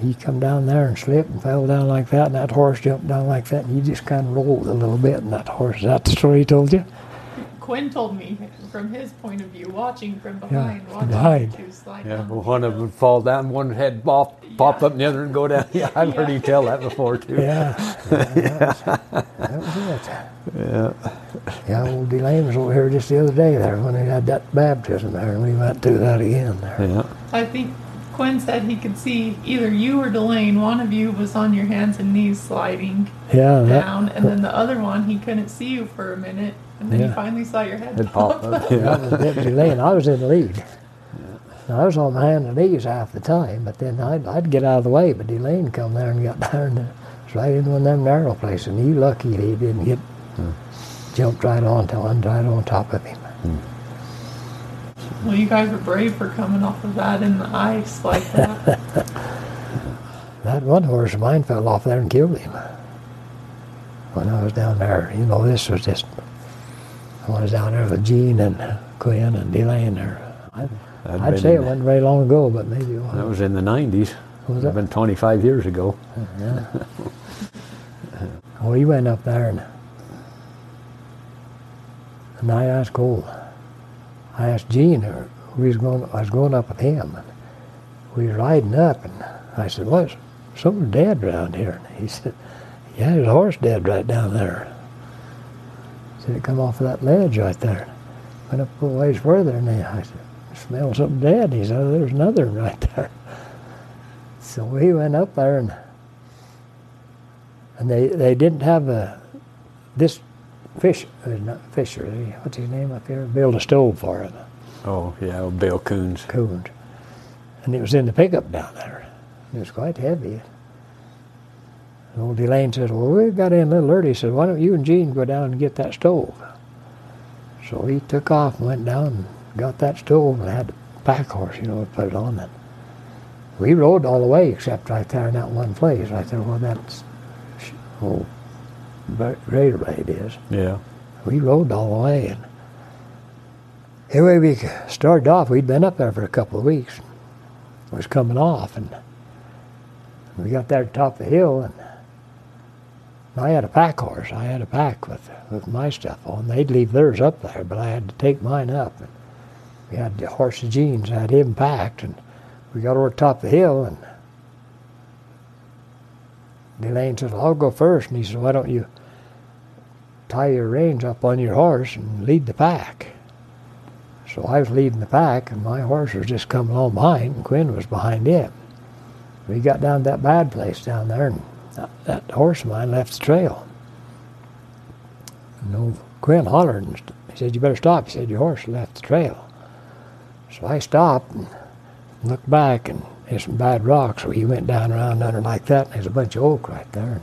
He come down there and slipped and fell down like that, and that horse jumped down like that, and you just kind of rolled a little bit, and that horse. Is that the story he told you? Quinn told me from his point of view, watching from behind, watching behind. the two slide yeah, down well, one of them would fall down, one head pop, pop up, and the other would go down. Yeah, I've heard you tell that before too. Yeah, yeah that, was, that was it. Yeah. Yeah, old Delane was over here just the other day there when he had that baptism there, and we went through that again there. Yeah. I think Quinn said he could see either you or Delane. One of you was on your hands and knees sliding Yeah, that, down, and then the other one he couldn't see you for a minute, and then Yeah. he finally saw your head Head pop pop up. up. that Yeah. was Deputy Lane. I was in the lead. Now, I was on my hands and knees half the time, but then I'd, I'd get out of the way. But Delane come there and got there and was right in one of them narrow places. And he lucky he didn't get hmm. jumped right on, on right on top of him. Hmm. Well, you guys are brave for coming off of that in the ice like that. That one horse of mine fell off there and killed him. When I was down there, you know, this was just, I was down there with Gene and Quinn and Delane there. I, I'd say it wasn't very long ago, but maybe it was. That was in the 90s. Was it? been 25 years ago. Yeah. well, he went up there and, and I asked Cole. I asked Gene, or we was going. I was going up with him. And we was riding up, and I said, "What's something dead around here?" And he said, "Yeah, there's a horse dead right down there." Said it come off of that ledge right there. Went up a little ways further, and I said, "Smell something dead." He said, oh, "There's another one right there." So we went up there and and they they didn't have a this fish uh, not Fisher what's his name up here built a stove for it Oh, yeah, Bill Coons. Coons and it was in the pickup down there it was quite heavy old Delane said well we got in a little early he said why don't you and Gene go down and get that stove so he took off and went down and got that stove and had a pack horse you know to put it on it we rode all the way except right there in that one place right there where that's old Raider Blade is Yeah. we rode all the way. And anyway, we started off. We'd been up there for a couple of weeks. It was coming off, and we got there at the top of the hill, and I had a pack horse. I had a pack with with my stuff on. They'd leave theirs up there, but I had to take mine up. And we had the horse of Gene's. I had him packed, and we got over the top of the hill, and Delane said, "I'll go first. And he says, "Why don't you?" tie your reins up on your horse and lead the pack. So I was leading the pack, and my horse was just coming along behind, and Quinn was behind him. We got down to that bad place down there, and that, horse of mine left the trail. And old Quinn hollered, and he said, "You better stop." He said, "Your horse left the trail." So I stopped and looked back, and there's some bad rocks. So he went down around under like that, and there's a bunch of oak right there. And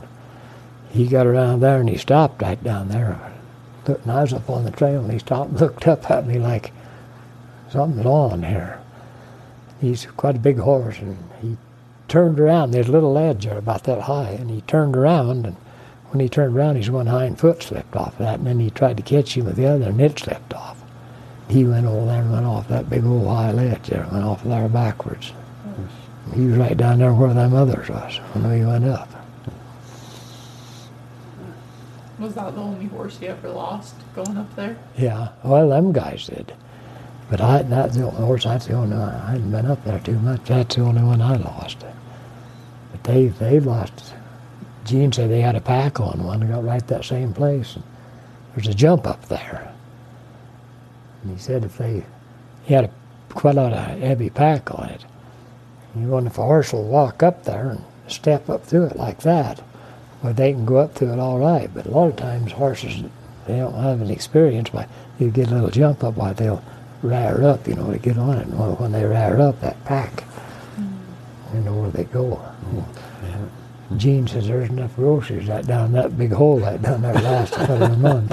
he got around there and he stopped right down there. And I was up on the trail and he stopped and looked up at me like something's on here. He's quite a big horse and he turned around. There's a little ledge there about that high and he turned around and when he turned around his one hind foot slipped off of that and then he tried to catch him with the other and it slipped off. He went over there and went off that big old high ledge there, and went off there backwards. He was right down there where them others was when we went up. Was that the only horse you ever lost going up there? Yeah, well, them guys did. But I, that's the horse, that's the only one. I hadn't been up there too much. That's the only one I lost. But they, they lost. Gene said they had a pack on one and got right that same place. There's a jump up there. And he said if they, he had a, quite a lot of heavy pack on it. You wonder if a horse will walk up there and step up through it like that. Well, they can go up through it all right, but a lot of times horses, they don't have any experience. But you get a little jump up, why they'll rear up, you know, to get on it. And when they rear up, that pack, mm. you know where they go. Gene says there's enough groceries right down that big hole right down there last about a month.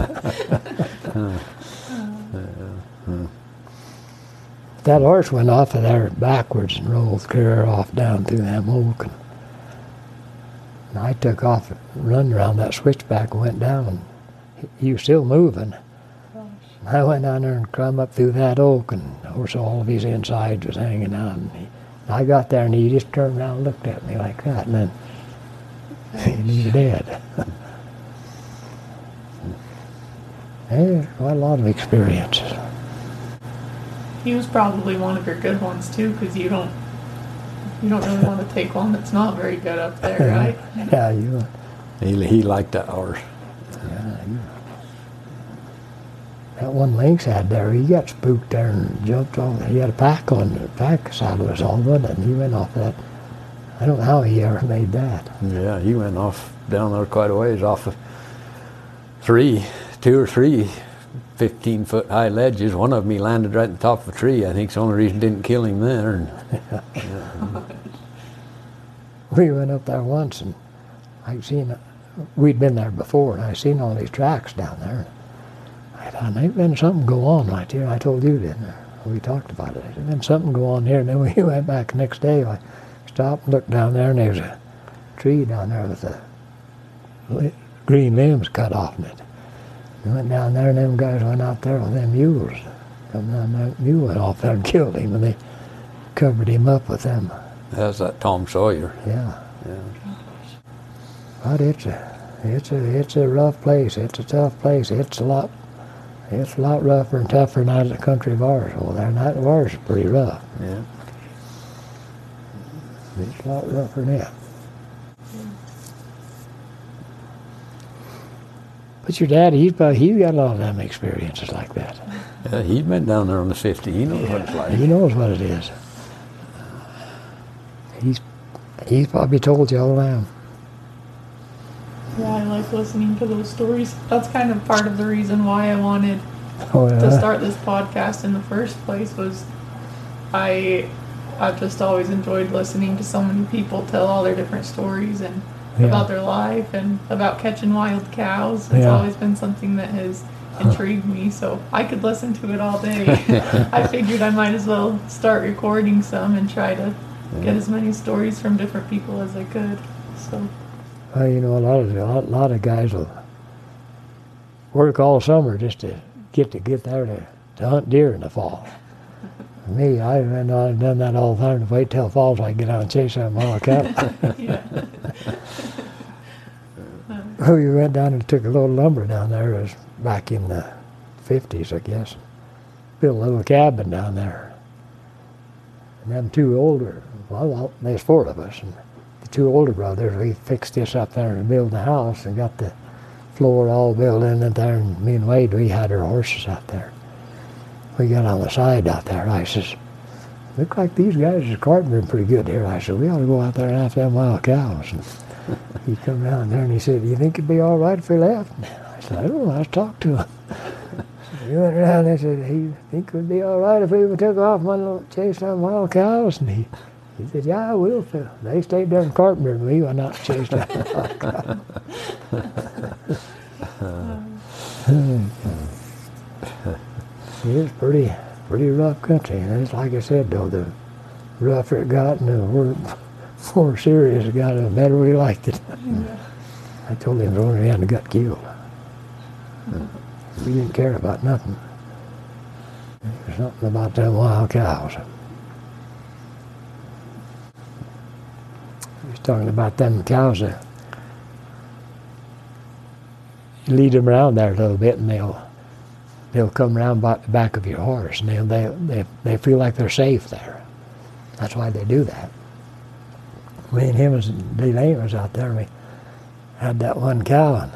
that horse went off of there backwards and rolled clear off down through that oak. And, and I took off and run around that switchback and went down. And he, he was still moving. And I went down there and climbed up through that oak, and of course all of his insides was hanging out. And, he, and I got there, and he just turned around and looked at me like that, and then he was dead. There's quite a lot of experiences. He was probably one of your good ones too, because you don't you don't really want to take one that's not very good up there, right? Yeah, you. He, he liked that horse. Yeah, you. That one Link's had there, he got spooked there and jumped on. He had a pack on, the pack saddle was all good, and he went off that. I don't know how he ever made that. Yeah, he went off down there quite a ways off of three, two or three 15 foot high ledges. One of them he landed right on top of a tree. I think it's the only reason it didn't kill him there. And We went up there once, and I seen. We'd been there before, and I seen all these tracks down there. I thought, there been something go on right here. I told you, didn't I? We talked about it. And then something go on here. And then we went back the next day. I stopped and looked down there, and there was a tree down there with the green limbs cut off in it. We went down there, and them guys went out there with them mules. Come down there, mule went off there and killed him, and they covered him up with them. That's that Tom Sawyer. Yeah. Yeah. But it's a, it's a, it's a rough place. It's a tough place. It's a lot, it's a lot rougher and tougher than out of the country of ours. Well, there, that of ours is pretty rough. Yeah. It's a lot rougher than that. But your daddy, he's probably, he's got a lot of them experiences like that. Yeah, he's been down there on the 50. He knows what it's like. He knows what it is. He's, he's probably told you all around. Yeah, I like listening to those stories. That's kind of part of the reason why I wanted Oh, to start this podcast in the first place was I I've just always enjoyed listening to so many people tell all their different stories and Yeah. about their life and about catching wild cows. It's Yeah. always been something that has intrigued me, so I could listen to it all day. I figured I might as well start recording some and try to get as many stories from different people as I could. So Well, you know, a lot of a lot, lot of guys will work all summer just to get to get there to, to hunt deer in the fall. Me, I and I've done that all the time. To wait till fall so I can get out and chase that wild cattle. we went down and took a little lumber down there. It was back in the fifties, I guess. Built a little cabin down there. And them two older, well, there's four of us, and two older brothers, we fixed this up there and built the house and got the floor all built in it there. And me and Wade, we had our horses out there. We got on the side out there. I says, look like these guys is carpentering pretty good here. I said, we ought to go out there and have them wild cows. And he come down there and he said, do you think it'd be all right if we left? I said, I don't know. Let's talk to him. He went around and said, he think it would be all right if we took off and and some wild cows. And he, he said, yeah, I will. So they stayed there in Carpenter and we went out and chased them. It's pretty, pretty rough country. And it's like I said, though, the rougher it got and the more, more serious it got, the better we liked it. I told him when we hadn't got killed. We didn't care about nothing. There's something about them wild cows. He was talking about them cows. Uh, you lead them around there a little bit and they'll they'll come around by the back of your horse and they'll, they, they, they feel like they're safe there. That's why they do that. Me and him was was out there and we had that one cow and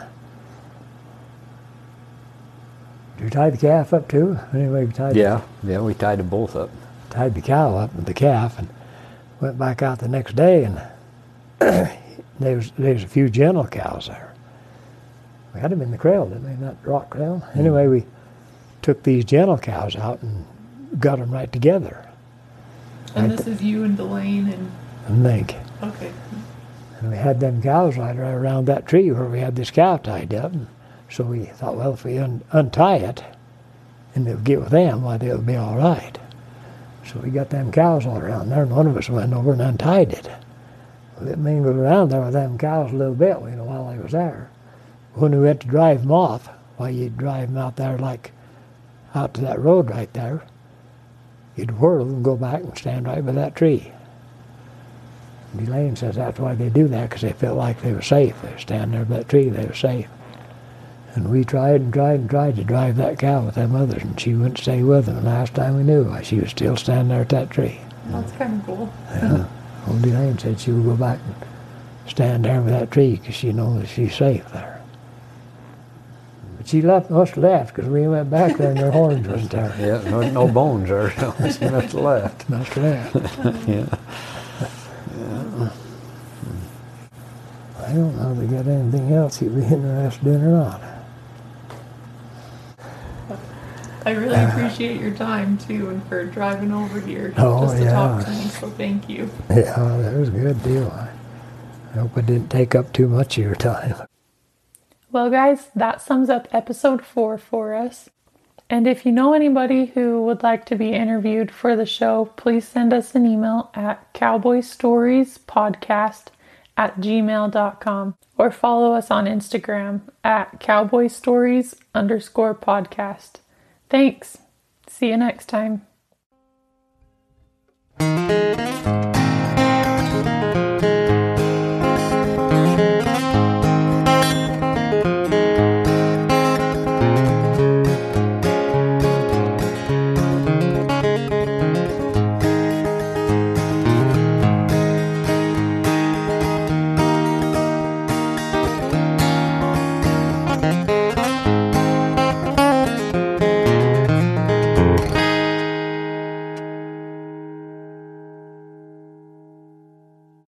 did you tie the calf up too? Anyway, we tied, Yeah, yeah, we tied them both up. tied the cow up with the calf and went back out the next day and there was there was a few gentle cows there. We had them in the corral, didn't we? in That rock corral. Hmm. Anyway, we took these gentle cows out and got them right together. And I this is you and Delane and And think, okay. and we had them cows right around that tree where we had this cow tied up. And so we thought, well, if we un- untie it and they'll get with them, why they'll be all right. So we got them cows all around there, and one of us went over and untied it. It mingled around there with them cows a little bit, you know, while they was there. When we went to drive them off, why you'd drive them out there like out to that road right there, you'd whirl and go back and stand right by that tree. Delane says that's why they do that, because they felt like they were safe. They were standing there by that tree, they were safe. And we tried and tried and tried to drive that cow with them others, and she wouldn't stay with them. And last time we knew, she was still standing there at that tree. That's kind of cool. Old Delane said she would go back and stand there with that tree because she knows she's safe there. But she left, must have left because we went back there and her horns wasn't there. Yeah, no, no bones there. So she must have left. Must have left. Yeah. I don't know if they got anything else you'd be interested in or not. I really uh, appreciate your time too, and for driving over here oh, just to yeah. talk to me. So thank you. Yeah, that was a good deal. I hope it didn't take up too much of your time. Well, guys, that sums up episode four for us. And if you know anybody who would like to be interviewed for the show, please send us an email at cowboystoriespodcast at gmail.com or follow us on Instagram at cowboystories underscore podcast. Thanks. See you next time.